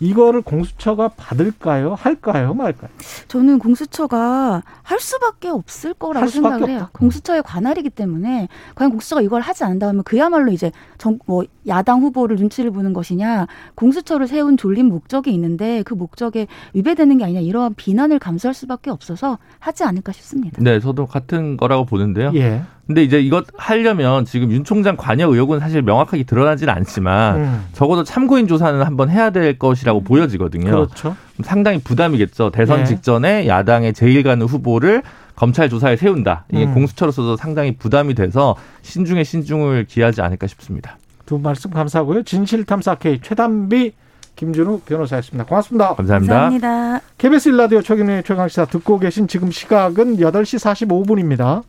이거를 공수처가 받을까요? 할까요? 말까요? 저는 공수처가 할 수밖에 없을 거라고 할 수밖에 생각을 해요. 없다. 공수처의 관할이기 때문에 과연 공수처가 이걸 하지 않는다면 그야말로 이제 정, 뭐 야당 후보를 눈치를 보는 것이냐, 공수처를 세운 졸린 목적이 있는데 그 목적에 위배되는 게 아니냐 이러한 비난을 감수할 수밖에 없어서 하지 않을까 싶습니다. 네, 저도 같은 거라고 보는데요. 예. 근데 이제 이것 하려면 지금 윤 총장 관여 의혹은 사실 명확하게 드러나지는 않지만 음. 적어도 참고인 조사는 한번 해야 될 것이라고 보여지거든요. 그렇죠. 상당히 부담이겠죠. 대선 네. 직전에 야당의 제일 가는 후보를 검찰 조사에 세운다. 이게 음. 공수처로서도 상당히 부담이 돼서 신중에 신중을 기하지 않을까 싶습니다. 두 말씀 감사하고요. 진실탐사 K 최단비 김준우 변호사였습니다. 고맙습니다. 감사합니다. 감사합니다. KBS 일라디오 최경영의 최강시사 듣고 계신 지금 시각은 8시 45분입니다.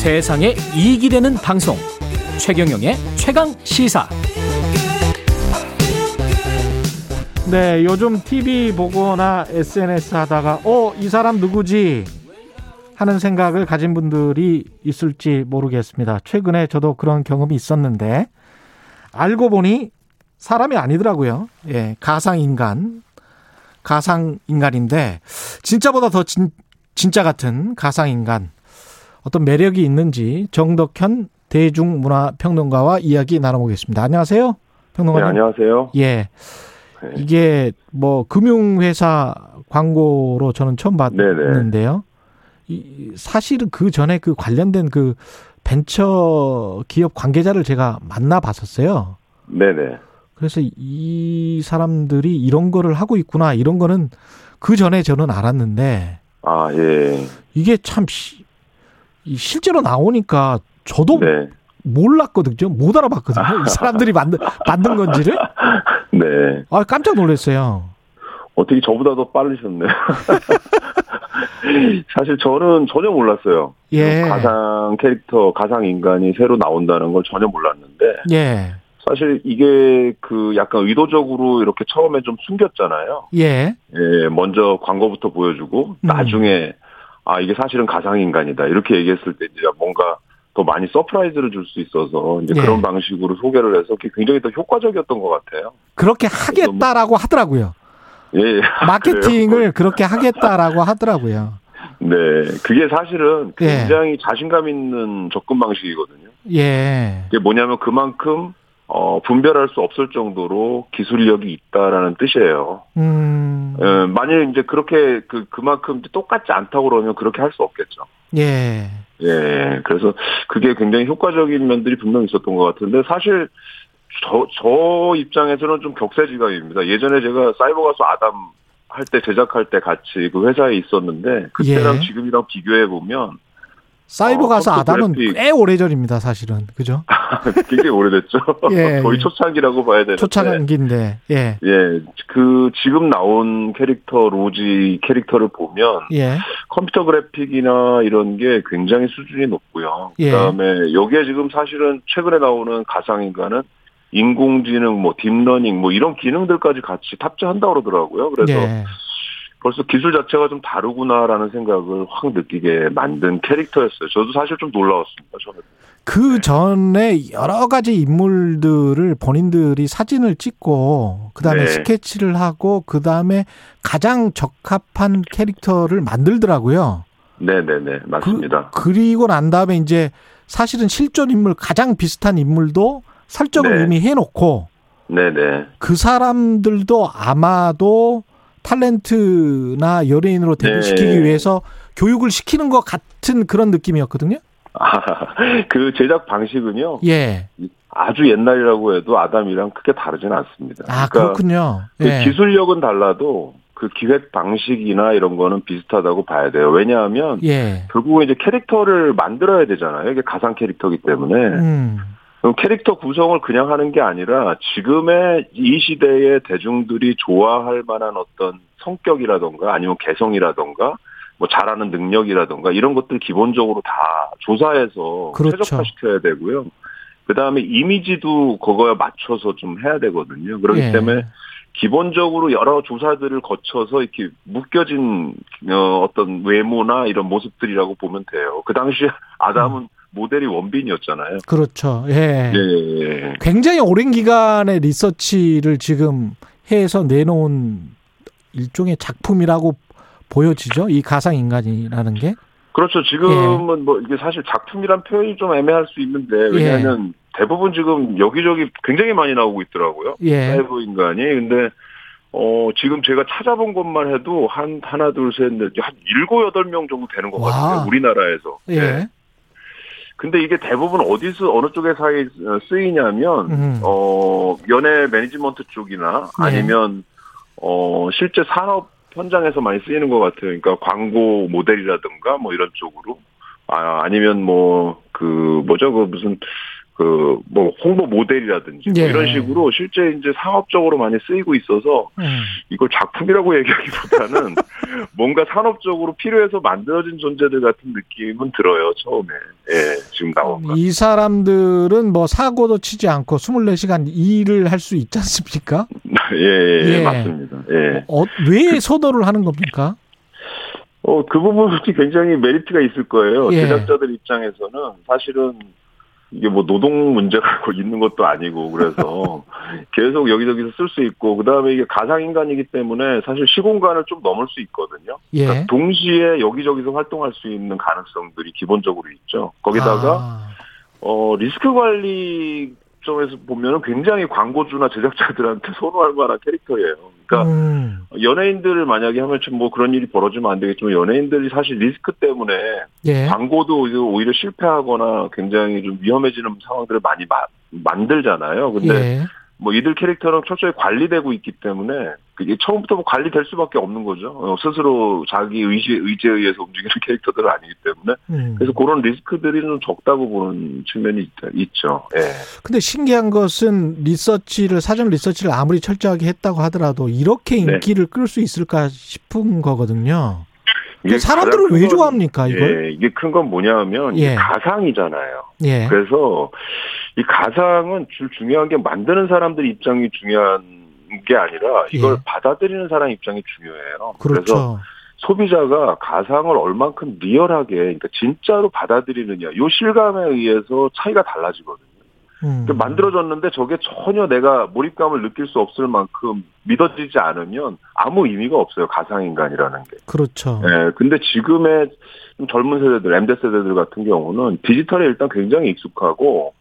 세상에 이익이 되는 방송 최경영의 최강 시사 네, 요즘 TV 보거나 SNS 하다가 어, 이 사람 누구지? 하는 생각을 가진 분들이 있을지 모르겠습니다. 최근에 저도 그런 경험이 있었는데 알고 보니 사람이 아니더라고요. 예, 가상 인간. 가상 인간인데 진짜보다 더 진, 진짜 같은 가상 인간. 어떤 매력이 있는지 정덕현 대중문화평론가와 이야기 나눠보겠습니다. 안녕하세요. 평론가님. 네, 안녕하세요. 예. 이게 뭐 금융회사 광고로 저는 처음 봤는데요. 이 사실은 그 전에 그 관련된 그 벤처 기업 관계자를 제가 만나 봤었어요. 네네. 그래서 이 사람들이 이런 거를 하고 있구나 이런 거는 그 전에 저는 알았는데 아, 예. 이게 참 실제로 나오니까 저도 네. 몰랐거든요. 못 알아봤거든요. 이 사람들이 만든 만든 건지를. 네. 아 깜짝 놀랐어요. 어떻게 저보다 더 빠르셨네요. 사실 저는 전혀 몰랐어요. 예. 가상 캐릭터, 가상 인간이 새로 나온다는 걸 전혀 몰랐는데 예. 사실 이게 그 약간 의도적으로 이렇게 처음에 좀 숨겼잖아요. 예. 예, 먼저 광고부터 보여주고 음. 나중에 아 이게 사실은 가상 인간이다 이렇게 얘기했을 때 이제 뭔가 더 많이 서프라이즈를 줄 수 있어서 이제 예. 그런 방식으로 소개를 해서 굉장히 더 효과적이었던 것 같아요. 그렇게 하겠다라고 하더라고요. 예, 마케팅을 그렇게 하겠다라고 하더라고요. 네, 그게 사실은 예. 굉장히 자신감 있는 접근 방식이거든요. 예. 이게 뭐냐면 그만큼 어, 분별할 수 없을 정도로 기술력이 있다라는 뜻이에요. 음. 예, 만일 이제 그렇게 그 그만큼 똑같지 않다고 그러면 그렇게 할 수 없겠죠. 예. 예, 그래서 그게 굉장히 효과적인 면들이 분명히 있었던 것 같은데 사실 저, 저 입장에서는 좀 격세지감입니다. 예전에 제가 사이버 가수 아담 할 때 제작할 때 같이 그 회사에 있었는데 그때랑 예. 지금이랑 비교해 보면 사이버 어, 가수 아담은 그래픽. 꽤 오래전입니다, 사실은. 그죠? 굉장히 오래됐죠. 예. 거의 초창기라고 봐야 되는데. 초창기인데. 예. 예, 그 지금 나온 캐릭터 로지 캐릭터를 보면 예. 컴퓨터 그래픽이나 이런 게 굉장히 수준이 높고요. 예. 그다음에 여기에 지금 사실은 최근에 나오는 가상인간은 인공지능, 뭐 deep learning, 뭐 이런 기능들까지 같이 탑재한다 고 그러더라고요. 그래서 예. 벌써 기술 자체가 좀 다르구나라는 생각을 확 느끼게 만든 캐릭터였어요. 저도 사실 좀 놀라웠습니다. 저는. 그 전에 여러 가지 인물들을 본인들이 사진을 찍고 그다음에 네. 스케치를 하고 그다음에 가장 적합한 캐릭터를 만들더라고요. 네 네 네 맞습니다. 그 리고 난 다음에 이제 사실은 실존 인물 가장 비슷한 인물도 설정을 네. 이미 해 놓고 네 네. 그 사람들도 아마도 탤런트나 연예인으로 데뷔시키기 네. 위해서 교육을 시키는 것 같은 그런 느낌이었거든요. 아, 그 제작 방식은요. 예. 아주 옛날이라고 해도 아담이랑 크게 다르진 않습니다. 아, 그러니까 그렇군요. 그 예. 기술력은 달라도 그 기획 방식이나 이런 거는 비슷하다고 봐야 돼요. 왜냐하면 예. 결국은 이제 캐릭터를 만들어야 되잖아요. 이게 가상 캐릭터이기 때문에 음. 캐릭터 구성을 그냥 하는 게 아니라 지금의 이 시대의 대중들이 좋아할 만한 어떤 성격이라던가 아니면 개성이라던가 뭐 잘하는 능력이라던가 이런 것들 기본적으로 다 조사해서 그렇죠. 최적화시켜야 되고요. 그 다음에 이미지도 그거에 맞춰서 좀 해야 되거든요. 그렇기 예. 때문에 기본적으로 여러 조사들을 거쳐서 이렇게 묶여진 어, 어떤 외모나 이런 모습들이라고 보면 돼요. 그 당시에 아담은 모델이 원빈이었잖아요. 그렇죠. 예. 예, 예. 굉장히 오랜 기간의 리서치를 지금 해서 내놓은 일종의 작품이라고 보여지죠. 이 가상 인간이라는 게. 그렇죠. 지금은 뭐 이게 사실 작품이란 표현이 좀 애매할 수 있는데 왜냐하면 대부분 지금 여기저기 굉장히 많이 나오고 있더라고요. 예. 사이버 인간이. 근데 어 지금 제가 찾아본 것만 해도 한 하나 둘 셋 넷 한 일곱 여덟 명 정도 되는 것 와. 같아요. 우리나라에서. 예. 네. 근데 이게 대부분 어디서 어느 쪽에 사이 쓰이냐면 음. 어 연예 매니지먼트 쪽이나 네. 아니면 어 실제 산업 현장에서 많이 쓰이는 것 같아요. 그러니까 광고 모델이라든가 뭐 이런 쪽으로 아 아니면 뭐 그 뭐죠 그 무슨 그 뭐 홍보 모델이라든지 뭐 예. 이런 식으로 실제 이제 상업적으로 많이 쓰이고 있어서 음. 이걸 작품이라고 얘기하기보다는 뭔가 산업적으로 필요해서 만들어진 존재들 같은 느낌은 들어요 처음에 예 지금 나온 거. 이 사람들은 뭐 사고도 치지 않고 24시간 일을 할 수 있지 않습니까? 예, 예, 예. 맞습니다. 예. 어, 왜 소도를 하는 겁니까? 어, 그 부분이 굉장히 메리트가 있을 거예요. 예. 제작자들 입장에서는 사실은 이게 뭐 노동 문제가 있는 것도 아니고 그래서 계속 여기저기서 쓸 수 있고 그다음에 이게 가상 인간이기 때문에 사실 시공간을 좀 넘을 수 있거든요. 예. 그러니까 동시에 여기저기서 활동할 수 있는 가능성들이 기본적으로 있죠. 거기다가 아, 어 리스크 관리 점에서 보면은 굉장히 광고주나 제작자들한테 선호할 만한 캐릭터예요. 그러니까 음, 연예인들을 만약에 하면 좀 뭐 그런 일이 벌어지면 안 되겠지만 연예인들이 사실 리스크 때문에 예. 광고도 오히려 실패하거나 굉장히 좀 위험해지는 상황들을 많이 마- 만들잖아요. 근데 예. 뭐 이들 캐릭터는 철저히 관리되고 있기 때문에 그게 처음부터 뭐 관리될 수밖에 없는 거죠. 어, 스스로 자기 의지 의지에 의해서 움직이는 캐릭터들은 아니기 때문에 음. 그래서 그런 리스크들이 좀 적다고 보는 측면이 있, 있죠. 예. 근데 신기한 것은 리서치를 사전 리서치를 아무리 철저하게 했다고 하더라도 이렇게 네. 인기를 끌수 있을까 싶은 거거든요. 이게 사람들은 왜 건- 좋아합니까 이걸? 예, 이게 큰 건 뭐냐면 이게 예. 가상이잖아요. 예. 그래서 이 가상은 줄 중요한 게 만드는 사람들 입장이 중요한 게 아니라 이걸 예. 받아들이는 사람 입장이 중요해요. 래서 그렇죠. 소비자가 가상을 얼만큼 리얼하게 그러니까 진짜로 받아들이느냐 요 실감에 의해서 차이가 달라지거든요. 음. 그러니까 만들어졌는데 저게 전혀 내가 몰입감을 느낄 수 없을 만큼 믿어지지 않으면 아무 의미가 없어요. 가상 인간이라는 게. 그렇죠. 예, 근데 지금의 좀 젊은 세대들, M대 세대들 같은 경우는 디지털에 일단 굉장히 익숙하고, 예.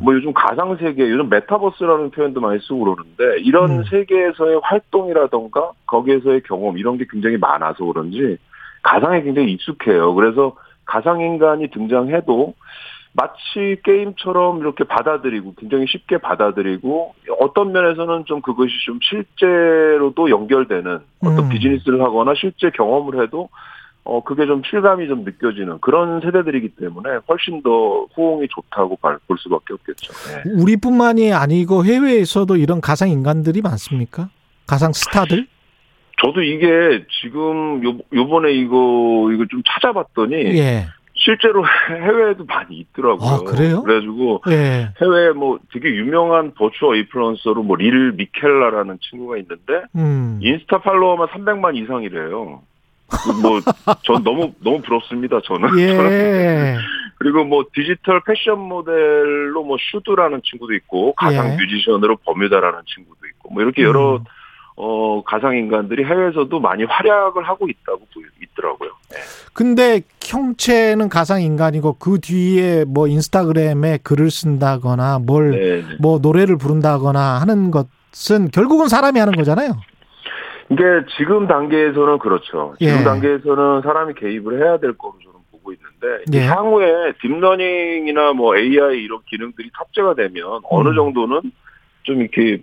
뭐 요즘 가상 세계, 요즘 메타버스라는 표현도 많이 쓰고 그러는데, 이런 음. 세계에서의 활동이라던가, 거기에서의 경험, 이런 게 굉장히 많아서 그런지, 가상에 굉장히 익숙해요. 그래서 가상 인간이 등장해도, 마치 게임처럼 이렇게 받아들이고 굉장히 쉽게 받아들이고 어떤 면에서는 좀 그것이 좀 실제로도 연결되는 어떤 음. 비즈니스를 하거나 실제 경험을 해도 어 그게 좀 실감이 좀 느껴지는 그런 세대들이기 때문에 훨씬 더 호응이 좋다고 발- 볼 수밖에 없겠죠. 네. 우리뿐만이 아니고 해외에서도 이런 가상 인간들이 많습니까? 가상 스타들? 저도 이게 지금 요 요번에 이거 이거 좀 찾아봤더니 예. 실제로 해외에도 많이 있더라고요. 아, 그래요? 그래가지고 예. 해외에 뭐 되게 유명한 virtual influencer로 뭐 릴 미켈라라는 친구가 있는데 음. 인스타 follower만 300만 이상이래요. 뭐 전 너무 너무 부럽습니다. 저는. 예. 그리고 뭐 디지털 패션 모델로 뭐 슈두라는 친구도 있고 가상 예. 뮤지션으로 버뮤다라는 친구도 있고 뭐 이렇게 여러 음. 어 가상 인간들이 해외에서도 많이 활약을 하고 있다고 보이 있더라고요. 근데 형체는 가상 인간이고 그 뒤에 뭐 인스타그램에 글을 쓴다거나 뭘 네, 뭐 노래를 부른다거나 하는 것은 결국은 사람이 하는 거잖아요. 이게 지금 단계에서는 그렇죠. 지금 예. 단계에서는 사람이 개입을 해야 될 거로 저는 보고 있는데 예. 향후에 deep learning이나 뭐 AI 이런 기능들이 탑재가 되면 어느 음. 정도는 좀 이렇게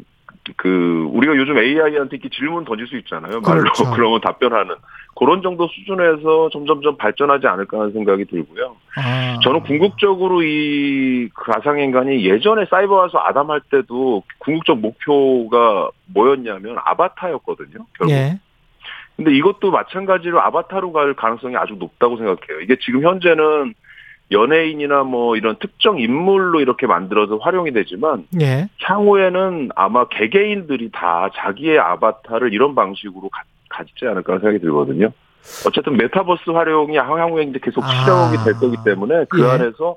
그 우리가 요즘 AI한테 이렇게 질문 던질 수 있잖아요. 말로 그렇죠. 그러면 답변하는 그런 정도 수준에서 점점점 발전하지 않을까 하는 생각이 들고요. 아. 저는 궁극적으로 이 가상인간이 예전에 사이버와서 아담 할 때도 궁극적 목표가 뭐였냐면 아바타였거든요. 결국. 예. 근데 이것도 마찬가지로 아바타로 갈 가능성이 아주 높다고 생각해요. 이게 지금 현재는 연예인이나 뭐 이런 특정 인물로 이렇게 만들어서 활용이 되지만 예. 향후에는 아마 개개인들이 다 자기의 아바타를 이런 방식으로 가, 가지지 않을까 생각이 들거든요. 어쨌든 메타버스 활용이 향후에 이제 계속 시작이 될 거기 때문에 그 예. 안에서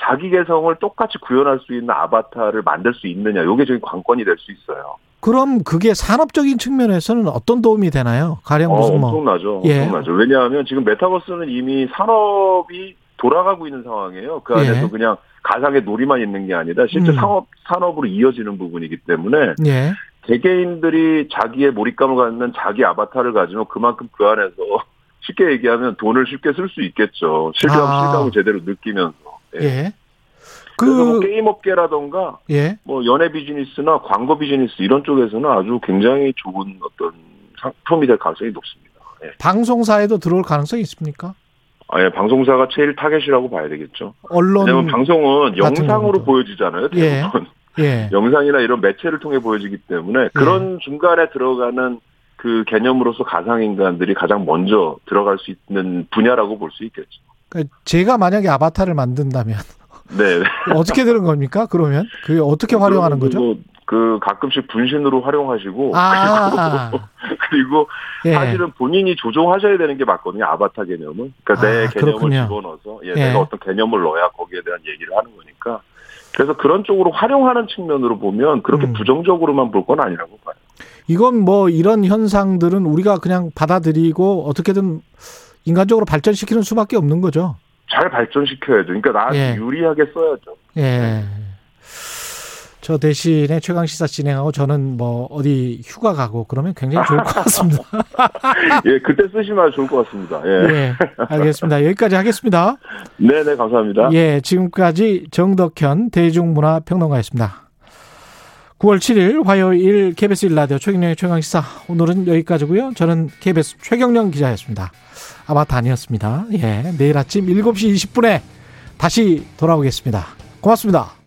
자기 개성을 똑같이 구현할 수 있는 아바타를 만들 수 있느냐, 이게 저희 관건이 될 수 있어요. 그럼 그게 산업적인 측면에서는 어떤 도움이 되나요? 가령 어, 무슨 뭐 엄청나죠. 예. 엄청나죠. 왜냐하면 지금 메타버스는 이미 산업이 돌아가고 있는 상황이에요. 그 안에서 예. 그냥 가상의 놀이만 있는 게 아니라 실제 음. 상업 산업으로 이어지는 부분이기 때문에 예. 개개인들이 자기의 몰입감을 갖는 자기 아바타를 가지면 그만큼 그 안에서 쉽게 얘기하면 돈을 쉽게 쓸 수 있겠죠. 실감 아. 실감을 제대로 느끼면서. 예. 예. 그래서 뭐그 게임 업계라던가 예. 뭐 연예 비즈니스나 광고 비즈니스 이런 쪽에서는 아주 굉장히 좋은 어떤 상품이 될 가능성이 높습니다. 예. 방송사에도 들어올 가능성이 있습니까? 아, 예, 방송사가 제일 타겟이라고 봐야 되겠죠. 언론 왜냐면 방송은 영상으로. 보여지잖아요. 예. 대부분. 예. 영상이나 이런 매체를 통해 보여지기 때문에 그런 중간에 들어가는 그 개념으로서 가상인간들이 가장 먼저 들어갈 수 있는 분야라고 볼 수 있겠죠. 그러니까 제가 만약에 아바타를 만든다면 네. 어떻게 되는 겁니까? 그러면 그게 어떻게 활용하는 거죠? 그리고 그 가끔씩 분신으로 활용하시고 아. 그리고, 그리고 예. 사실은 본인이 조종하셔야 되는 게 맞거든요. 아바타 개념은. 그러니까 내 아, 개념을 그렇군요. 집어넣어서 예, 예. 내가 어떤 개념을 넣어야 거기에 대한 얘기를 하는 거니까. 그래서 그런 쪽으로 활용하는 측면으로 보면 그렇게 음. 부정적으로만 볼 건 아니라고 봐요. 이건 뭐 이런 현상들은 우리가 그냥 받아들이고 어떻게든 인간적으로 발전시키는 수밖에 없는 거죠. 잘 발전시켜야죠. 그러니까 나한테 예. 유리하게 써야죠. 예. 저 대신에 최강 시사 진행하고 저는 뭐 어디 휴가 가고 그러면 굉장히 좋을 것 같습니다. 예, 그때 쓰시면 좋을 것 같습니다. 예. 예. 알겠습니다. 여기까지 하겠습니다. 네, 네, 감사합니다. 예, 지금까지 정덕현 대중문화 평론가였습니다. 9월 7일 화요일 KBS 1라디오 최경령의 최강시사 오늘은 여기까지고요. 저는 KBS 최경령 기자였습니다. 아마 다니었습니다. 예, 내일 아침 7시 20분에 다시 돌아오겠습니다. 고맙습니다.